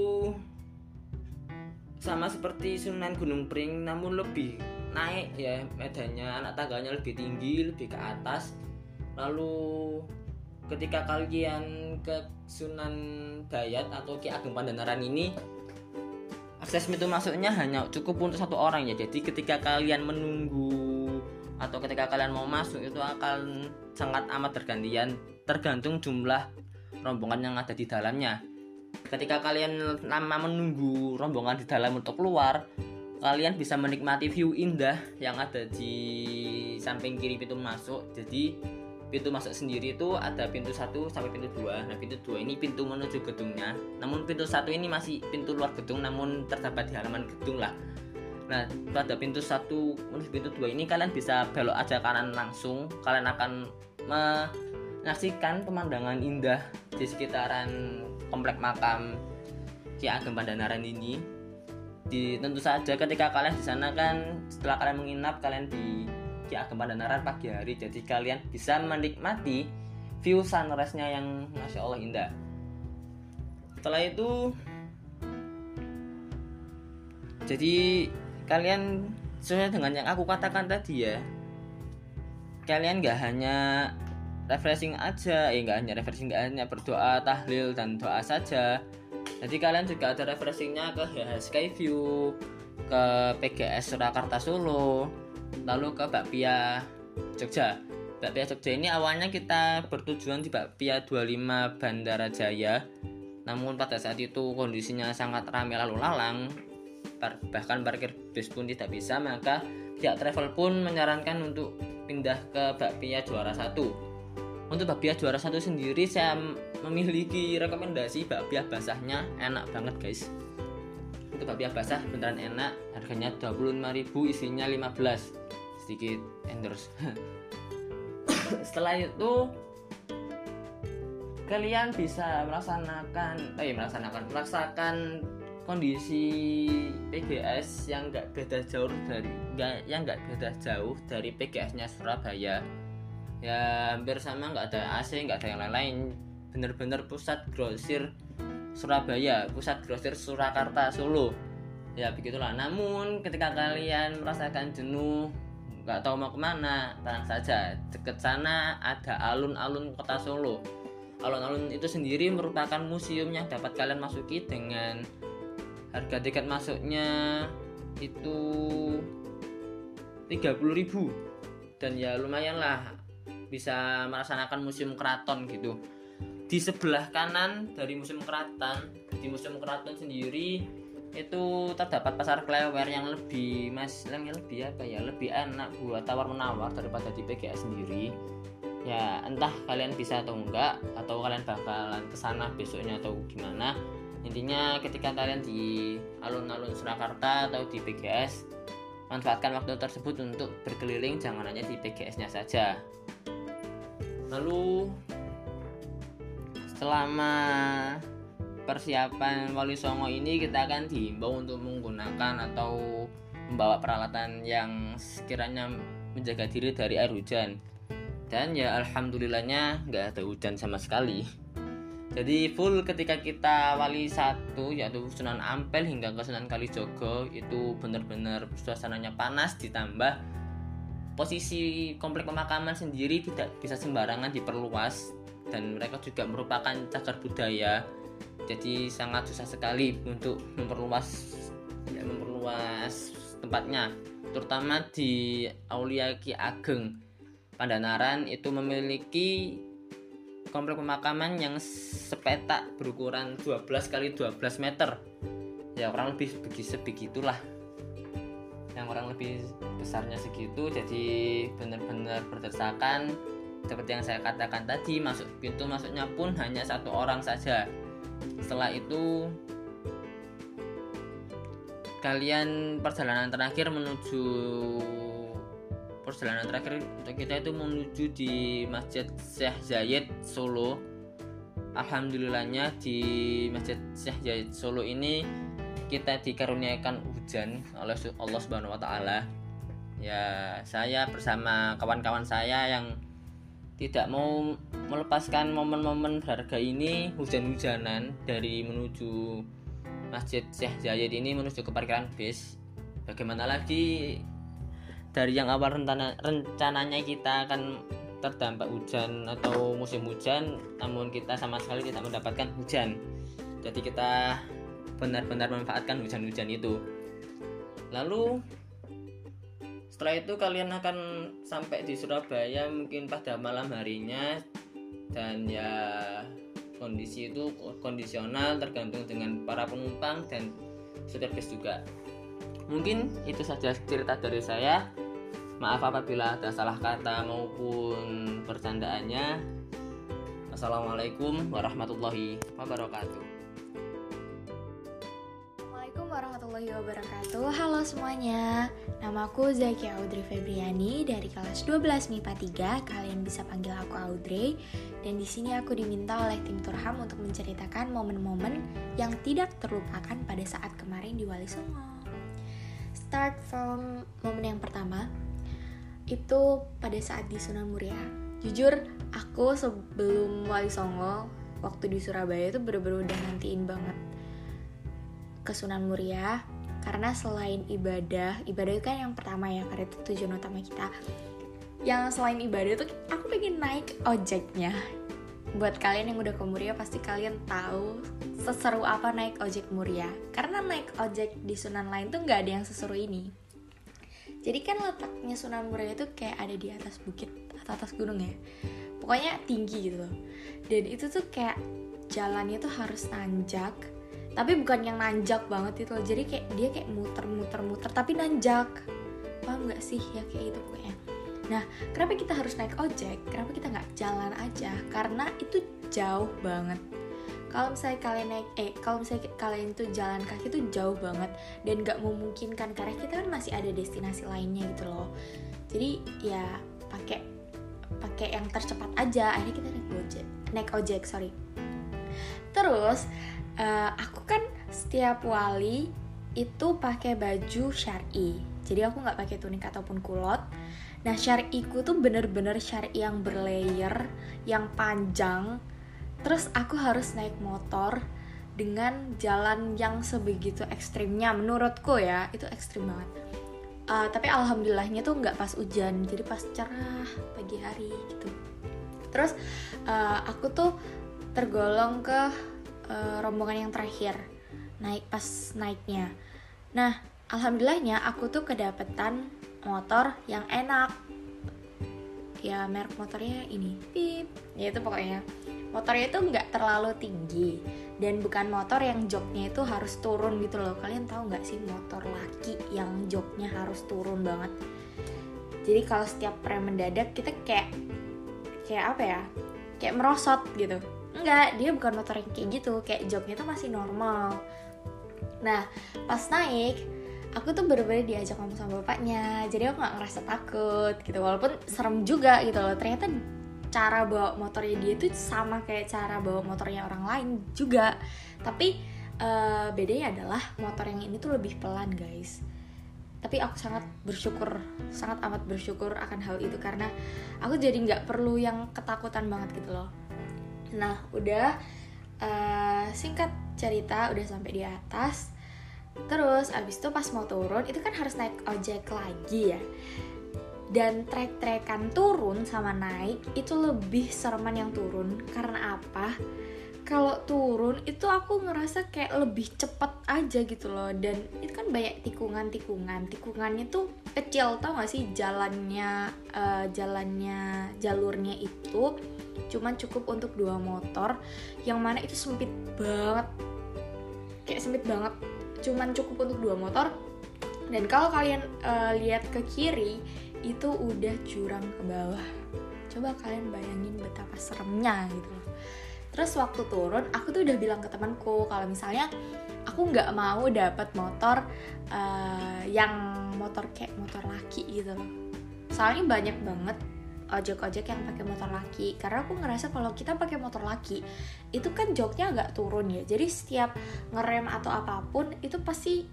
Speaker 6: sama seperti Sunan Gunung Pring namun lebih naik ya medannya anak tangganya lebih tinggi lebih ke atas. Lalu ketika kalian ke Sunan Dayat atau Ki Ageng Pandanaran ini akses pintu masuknya hanya cukup untuk satu orang ya. Jadi ketika kalian menunggu atau ketika kalian mau masuk itu akan sangat amat tergantian. Tergantung jumlah rombongan yang ada di dalamnya. Ketika kalian lama menunggu rombongan di dalam untuk keluar kalian bisa menikmati view indah yang ada di samping kiri pintu masuk. Jadi pintu masuk sendiri itu ada pintu satu sampai pintu dua. Nah pintu dua ini pintu menuju gedungnya. Namun pintu satu ini masih pintu luar gedung namun terdapat di halaman gedung lah nah pada pintu satu menuju pintu dua ini kalian bisa belok aja kanan langsung. Kalian akan menyaksikan pemandangan indah di sekitaran komplek makam Ki Ageng Pandanaran ini. Di tentu saja ketika kalian di sana kan setelah kalian menginap kalian di Ki Ageng Pandanaran pagi hari. Jadi kalian bisa menikmati view sunrise-nya yang masya Allah indah. Setelah itu jadi kalian sesuai dengan yang aku katakan tadi ya. Kalian gak hanya refreshing aja ya nggak hanya refreshing nggak hanya berdoa tahlil dan doa saja. Jadi kalian juga ada refreshingnya ke Skyview ke PGS Surakarta Solo lalu ke Bakpia Jogja. Bakpia Jogja ini awalnya kita bertujuan di Bakpia 25 Bandara Jaya. Namun pada saat itu kondisinya sangat ramai lalu lalang bahkan parkir bis pun tidak bisa maka pihak travel pun menyarankan untuk pindah ke Bakpia Juara satu. Untuk bakpia juara satu sendiri saya memiliki rekomendasi bakpia basahnya enak banget guys. Untuk bakpia basah beneran enak harganya 25.000 isinya 15 sedikit endorse. Setelah itu kalian bisa melaksanakan eh melaksanakan merasakan kondisi PGS yang enggak beda jauh dari enggak yang enggak beda jauh dari PGS-nya Surabaya. Ya hampir sama nggak ada AC nggak ada yang lain-lain. Bener-bener pusat grosir Surabaya pusat grosir Surakarta Solo. Ya begitulah. Namun ketika kalian merasakan jenuh nggak tahu mau ke mana tenang saja. Deket sana ada alun-alun kota Solo. Alun-alun itu sendiri merupakan museum yang dapat kalian masuki dengan harga tiket masuknya itu 30.000 dan ya lumayan lah bisa melaksanakan museum keraton gitu. Di sebelah kanan dari museum keraton di museum keraton sendiri itu terdapat pasar klewer yang lebih mas yang lebih apa ya? Lebih enak buat tawar menawar daripada di PGA sendiri. Ya entah kalian bisa atau enggak atau kalian bakalan ke sana besoknya atau gimana intinya ketika kalian di alun-alun Surakarta atau di PGS manfaatkan waktu tersebut untuk berkeliling jangan hanya di PGS nya saja. Lalu selama persiapan Wali Songo ini kita akan dihimbau untuk menggunakan atau membawa peralatan yang sekiranya menjaga diri dari air hujan. Dan ya alhamdulillahnya nggak ada hujan sama sekali jadi full ketika kita wali satu yaitu Sunan Ampel hingga ke Sunan Kalijogo itu benar-benar suasananya panas ditambah posisi komplek pemakaman sendiri tidak bisa sembarangan diperluas dan mereka juga merupakan cagar budaya. Jadi sangat susah sekali untuk memperluas ya, memperluas tempatnya terutama di Aulia Ki Ageng. Pandanaran itu memiliki komplek pemakaman yang sepetak berukuran 12 kali 12 meter. Ya kurang lebih begitulah yang kurang lebih besarnya segitu jadi benar-benar berdasarkan seperti yang saya katakan tadi masuk pintu masuknya pun hanya satu orang saja. Setelah itu kalian perjalanan terakhir menuju perjalanan terakhir untuk kita itu menuju di Masjid Syekh Zayed Solo Alhamdulillahnya di Masjid Syekh Zayed Solo ini kita dikaruniakan hujan oleh Allah Subhanahu wa taala. ya saya bersama kawan-kawan saya yang tidak mau melepaskan momen-momen berharga ini hujan-hujanan dari menuju Masjid Syekh Zayed ini menuju ke parkiran bis bagaimana lagi dari yang awal rencana, rencananya kita akan terdampak hujan atau musim hujan namun kita sama sekali tidak mendapatkan hujan. Jadi kita benar-benar memanfaatkan hujan-hujan itu. Lalu setelah itu kalian akan sampai di Surabaya mungkin pada malam harinya. Dan ya kondisi itu kondisional tergantung dengan para penumpang dan supir bis juga mungkin itu saja cerita dari saya. Maaf apabila ada salah kata maupun percandaannya. Assalamualaikum warahmatullahi wabarakatuh.
Speaker 7: Assalamualaikum warahmatullahi wabarakatuh. Halo semuanya. Namaku Zakia Audrey Febriani dari kelas 12 MIPA 3 Kalian bisa panggil aku Audrey. Dan di sini aku diminta oleh tim Turham untuk menceritakan momen-momen yang tidak terlupakan pada saat kemarin di Wali Songo Start from momen yang pertama itu pada saat di Sunan Muria jujur aku sebelum Wali Songo waktu di Surabaya itu bener-bener udah nantiin banget ke Sunan Muria karena selain ibadah ibadah itu kan yang pertama ya karena itu tujuan utama kita. Yang selain ibadah itu aku pengen naik ojeknya buat kalian yang udah ke Muria pasti kalian tahu seseru apa naik ojek Muria. Karena naik ojek di Sunan lain tuh nggak ada yang seseru ini. Jadi kan letaknya Sunan Muria itu kayak ada di atas bukit atau atas gunung ya. Pokoknya tinggi gitu loh. Dan itu tuh kayak jalannya tuh harus nanjak. Tapi bukan yang nanjak banget itu loh. Jadi kayak dia kayak muter-muter-muter tapi nanjak. Paham nggak sih? Ya kayak itu nah kenapa kita harus naik ojek? Kenapa kita nggak jalan aja? Karena itu jauh banget. Kalau misalnya kalian naik eh kalau misalnya kalian tuh jalan kaki tuh jauh banget dan nggak memungkinkan karena kita kan masih ada destinasi lainnya gitu loh. Jadi ya pakai pakai yang tercepat aja. Akhirnya kita naik ojek naik ojek sorry. Terus uh, aku kan setiap wali itu pakai baju syari. Jadi aku nggak pakai tunik ataupun kulot nah syariku tuh bener-bener syari yang berlayer yang panjang. Terus aku harus naik motor dengan jalan yang sebegitu ekstrimnya menurutku ya. Itu ekstrim banget. Uh, tapi alhamdulillahnya tuh nggak pas hujan jadi pas cerah pagi hari gitu. Terus uh, aku tuh tergolong ke uh, rombongan yang terakhir naik pas naiknya. Nah alhamdulillahnya aku tuh kedapetan motor yang enak. Ya merek motornya ini. Pip. Ya itu pokoknya. Motornya itu nggak terlalu tinggi dan bukan motor yang joknya itu harus turun gitu loh. Kalian tahu nggak sih motor laki yang joknya harus turun banget? Jadi kalau setiap rem mendadak kita kayak kayak apa ya? Kayak merosot gitu. Enggak dia bukan motor yang kayak gitu. Kayak joknya itu masih normal. Nah pas naik aku tuh bener-bener diajak ngomong sama bapaknya jadi aku nggak ngerasa takut gitu walaupun serem juga gitu loh. Ternyata cara bawa motornya dia tuh sama kayak cara bawa motornya orang lain juga. Tapi uh, bedanya adalah motor yang ini tuh lebih pelan guys. Tapi aku sangat bersyukur sangat amat bersyukur akan hal itu karena aku jadi nggak perlu yang ketakutan banget gitu loh. Nah udah uh, singkat cerita udah sampai di atas Terus abis itu pas mau turun itu kan harus naik ojek lagi ya. Dan trek-trekan turun sama naik itu lebih sereman yang turun. Karena apa? Kalau turun itu aku ngerasa kayak lebih cepet aja gitu loh. Dan itu kan banyak tikungan-tikungan. Tikungannya tuh kecil tau gak sih? Jalannya uh, jalannya jalurnya itu cuman cukup untuk dua motor. Yang mana itu sempit banget. Kayak sempit banget cuman cukup untuk dua motor. Dan kalau kalian uh, lihat ke kiri itu udah jurang ke bawah. Coba kalian bayangin betapa seremnya gitu loh. Terus waktu turun aku tuh udah bilang ke temanku kalau misalnya aku nggak mau dapat motor uh, yang motor kayak motor laki gitu loh. Soalnya banyak banget ojek-ojek yang pakai motor laki. Karena aku ngerasa kalau kita pakai motor laki itu kan joknya agak turun ya. Jadi setiap ngerem atau apa pun itu pasti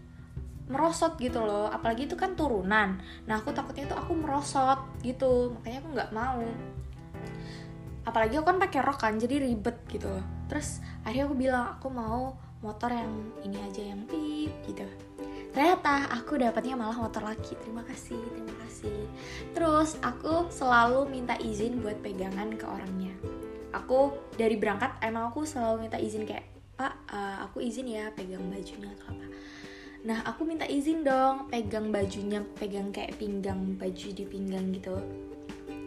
Speaker 7: merosot gitu loh. Apalagi itu kan turunan. Nah aku takutnya tuh aku merosot gitu. Makanya aku nggak mau. Apalagi aku kan pakai rok kan jadi ribet gitu. Loh terus akhirnya aku bilang aku mau motor yang ini aja yang pip gitu ternyata aku dapatnya malah motor laki. Terima kasih terima kasih. Terus aku selalu minta izin buat pegangan ke orangnya. Aku dari berangkat emang aku selalu minta izin kayak pak uh, aku izin ya pegang bajunya atau apa. Nah aku minta izin dong pegang bajunya pegang kayak pinggang baju di pinggang gitu.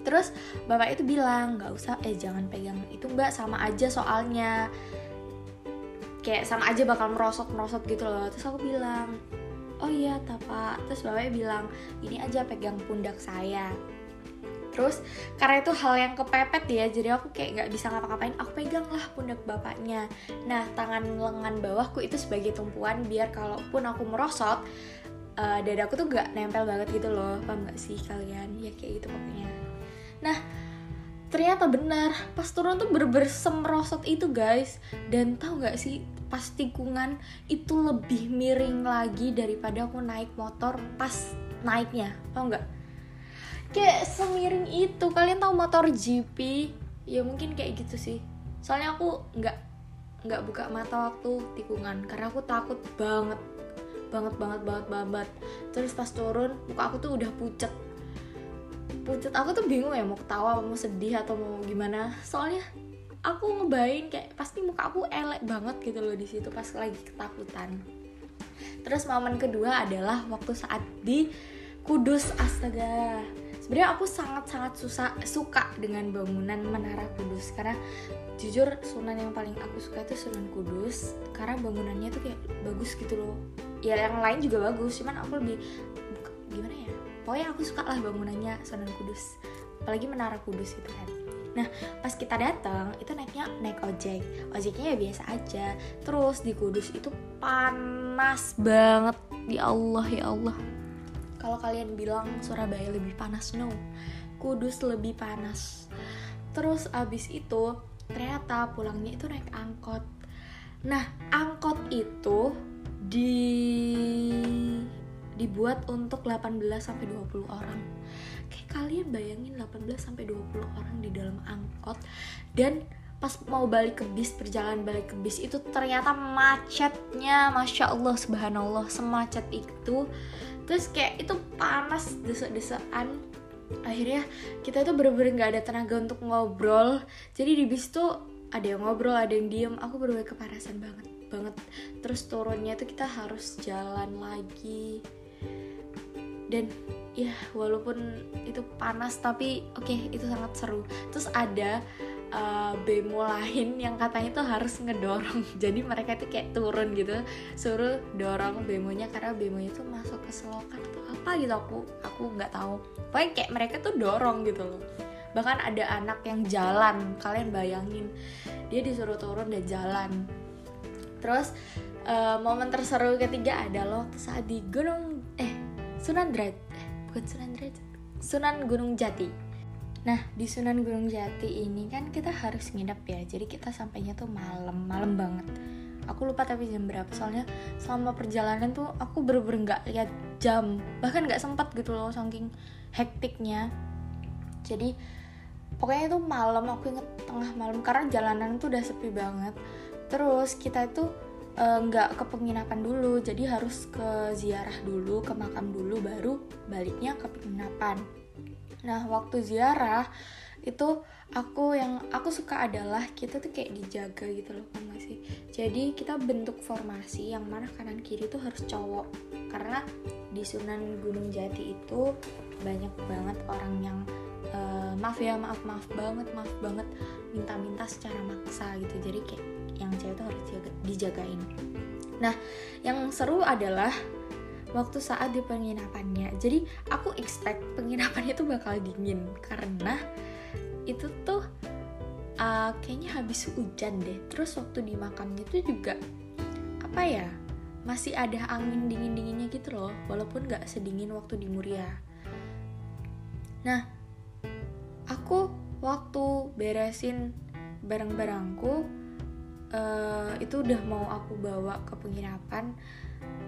Speaker 7: Terus bapak itu bilang nggak usah eh jangan pegang. Itu mbak sama aja soalnya. Kayak sama aja bakal merosot merosot gitu loh. Terus aku bilang oh iya pak. Terus bapaknya bilang ini aja pegang pundak saya. Terus karena itu hal yang kepepet ya jadi aku kayak nggak bisa ngapa-ngapain aku pegang lah pundak bapaknya. Nah tangan lengan bawahku itu sebagai tumpuan biar kalaupun aku merosot uh, dadaku tuh gak nempel banget gitu loh. Paham gak sih kalian? Ya kayak gitu pokoknya. Nah ternyata benar. Pas turun tuh bener-bener semrosot itu guys. Dan tahu nggak sih pas tikungan itu lebih miring lagi daripada aku naik motor pas naiknya. Tau nggak kayak semiring itu. Kalian tahu motor GP ya mungkin kayak gitu sih. Soalnya aku nggak nggak buka mata waktu tikungan. Karena aku takut banget. Banget banget banget banget. Terus pas turun muka aku tuh udah pucet pucet. Aku tuh bingung ya mau ketawa mau sedih atau mau gimana. Soalnya aku ngebayin kayak pasti muka aku elek banget gitu loh di situ pas lagi ketakutan. Terus momen kedua adalah waktu saat di Kudus astaga. Sebenarnya aku sangat sangat susah suka dengan bangunan Menara Kudus karena jujur sunan yang paling aku suka itu Sunan Kudus karena bangunannya tuh kayak bagus gitu loh. Ya yang lain juga bagus cuman aku lebih gimana ya pokoknya aku suka lah bangunannya Sunan Kudus. Apalagi Menara Kudus itu kan. Nah pas kita datang itu naiknya naik ojek. Ojeknya ya biasa aja. Terus di Kudus itu panas banget. Ya Allah ya Allah. Kalau kalian bilang Surabaya lebih panas no. Kudus lebih panas. Terus abis itu ternyata pulangnya itu naik angkot. Nah angkot itu di dibuat untuk 18 sampai 20 orang. Kayak kalian bayangin 18 sampai 20 orang di dalam angkot dan pas mau balik ke bis perjalanan balik ke bis itu ternyata macetnya masya Allah subhanallah semacet itu. Terus kayak itu panas desek-desekan. Akhirnya kita tuh bener-bener nggak ada tenaga untuk ngobrol. Jadi di bis tuh ada yang ngobrol ada yang diem. Aku bener-bener kepanasan banget banget. Terus turunnya tuh kita harus jalan lagi dan ya walaupun itu panas tapi oke okay, itu sangat seru. Terus ada uh, bemo lain yang katanya tuh harus ngedorong. Jadi mereka tuh kayak turun gitu suruh dorong bemonya karena bemonya tuh masuk ke selokan atau apa gitu. Aku aku nggak tahu. Pokoknya kayak mereka tuh dorong gitu loh. Bahkan ada anak yang jalan kalian bayangin. Dia disuruh turun dan jalan. Terus uh, momen terseru ketiga adalah saat di gunung Sunan Derajat bukan Sunan Derajat Sunan Gunung Jati. Nah di Sunan Gunung Jati ini kan kita harus nginep ya jadi kita sampainya tuh malam malam banget. Aku lupa tapi jam berapa soalnya selama perjalanan tuh aku bener-bener nggak lihat jam bahkan nggak sempat gitu loh saking hektiknya. Jadi pokoknya itu malam aku inget tengah malam karena jalanan tuh udah sepi banget. Terus kita itu nggak uh, ke penginapan dulu jadi harus ke ziarah dulu ke makam dulu baru baliknya ke penginapan. Nah waktu ziarah itu aku yang aku suka adalah kita tuh kayak dijaga gitu loh kan sih? Jadi kita bentuk formasi yang mana kanan kiri tuh harus cowok. Karena di Sunan Gunung Jati itu banyak banget orang yang uh, maaf ya maaf maaf banget maaf banget minta-minta secara maksa gitu. Jadi kayak yang cewek itu harus dijaga, dijagain. Nah yang seru adalah waktu saat di penginapannya. Jadi aku expect penginapannya itu bakal dingin karena itu tuh uh, kayaknya habis hujan deh. Terus waktu di makamnya itu juga apa ya masih ada angin dingin dinginnya gitu loh. Walaupun gak sedingin waktu di Muria. Nah aku waktu beresin barang-barangku uh, itu udah mau aku bawa ke penginapan.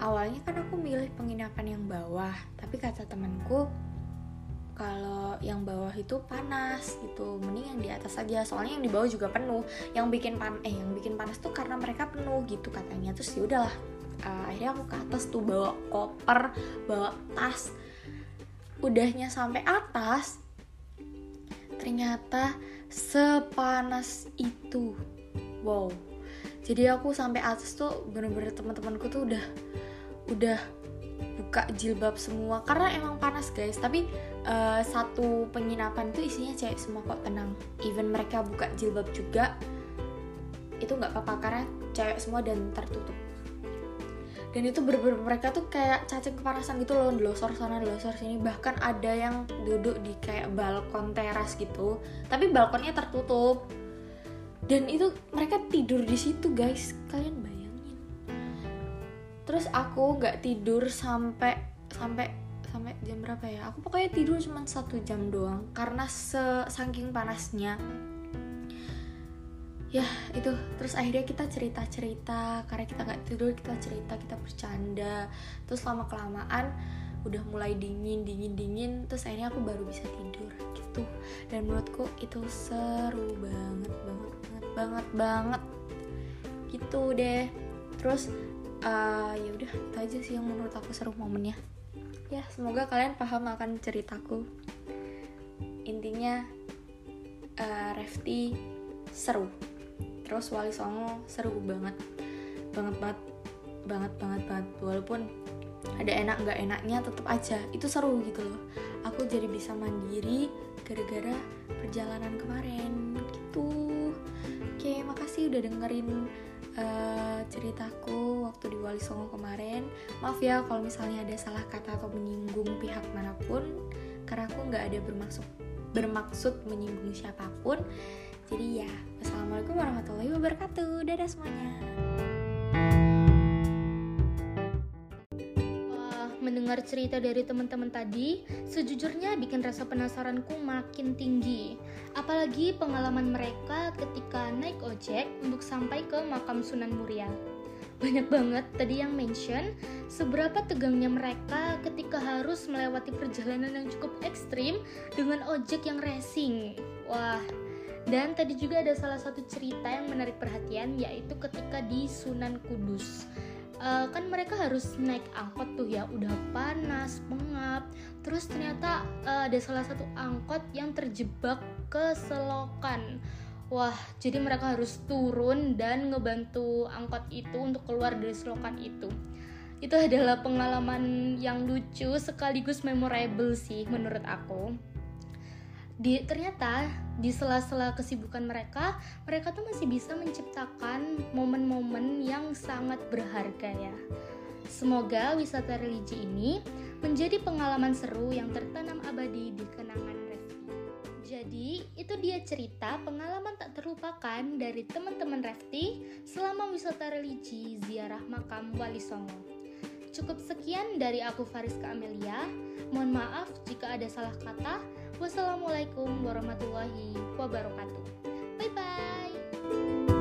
Speaker 7: Awalnya kan aku milih penginapan yang bawah tapi kata temanku kalau yang bawah itu panas gitu. Mending yang di atas aja soalnya yang di bawah juga penuh. Yang bikin pan eh yang bikin panas tuh karena mereka penuh gitu katanya. Terus ya udahlah uh, akhirnya aku ke atas tuh bawa koper bawa tas. Udahnya sampai atas ternyata sepanas itu. Wow jadi aku sampai atas tuh bener-bener teman-temanku tuh udah udah buka jilbab semua. Karena emang panas guys. Tapi uh, satu penginapan itu isinya cewek semua kok tenang. Even mereka buka jilbab juga itu nggak apa-apa karena cewek semua dan tertutup. Dan itu bener-bener mereka tuh kayak cacing kepanasan gitu loh delosor sana delosor sini. Bahkan ada yang duduk di kayak balkon teras gitu. Tapi balkonnya tertutup dan itu mereka tidur di situ guys. Kalian bayangin. Terus aku nggak tidur sampai sampai sampai jam berapa ya? Aku pokoknya tidur cuma satu jam doang. Karena saking panasnya. Ya itu. Terus akhirnya kita cerita cerita karena kita nggak tidur kita cerita kita bercanda. Terus lama kelamaan udah mulai dingin dingin dingin. Terus akhirnya aku baru bisa tidur gitu. Dan menurutku itu seru banget banget banget banget banget. Gitu deh. Terus uh, ya udah itu aja sih yang menurut aku seru momennya. Ya semoga kalian paham akan ceritaku. Intinya uh, Refti seru. Terus Wali Songo seru banget. Banget banget banget banget banget. Walaupun ada enak nggak enaknya tetap aja. Itu seru gitu loh. Aku jadi bisa mandiri gara-gara perjalanan kemarin. Gitu udah dengerin uh, ceritaku waktu di Wali Songo kemarin maaf ya kalau misalnya ada salah kata atau menyinggung pihak mana pun karena aku nggak ada bermaksud bermaksud menyinggung siapa pun jadi ya, wassalamualaikum warahmatullahi wabarakatuh. Dadah semuanya.
Speaker 1: Mendengar cerita dari teman-teman tadi, sejujurnya bikin rasa penasaranku makin tinggi. Apalagi pengalaman mereka ketika naik ojek untuk sampai ke makam Sunan Muria banyak banget tadi yang mention seberapa tegangnya mereka ketika harus melewati perjalanan yang cukup ekstrim dengan ojek yang racing. Wah, dan tadi juga ada salah satu cerita yang menarik perhatian yaitu ketika di Sunan Kudus. Uh, kan mereka harus naik angkot tuh ya udah panas pengap terus ternyata uh, ada salah satu angkot yang terjebak ke selokan. Wah jadi mereka harus turun dan ngebantu angkot itu untuk keluar dari selokan itu. Itu adalah pengalaman yang lucu sekaligus memorable sih menurut aku di ternyata di sela-sela kesibukan mereka, mereka tuh masih bisa menciptakan momen-momen yang sangat berharga ya. Semoga wisata religi ini menjadi pengalaman seru yang tertanam abadi di kenangan Refti. Jadi, itu dia cerita pengalaman tak terlupakan dari teman-teman Refti selama wisata religi ziarah makam Wali Songo. Cukup sekian dari aku Fariska Amelia. Mohon maaf jika ada salah kata. Wassalamualaikum warahmatullahi wabarakatuh. Bye bye.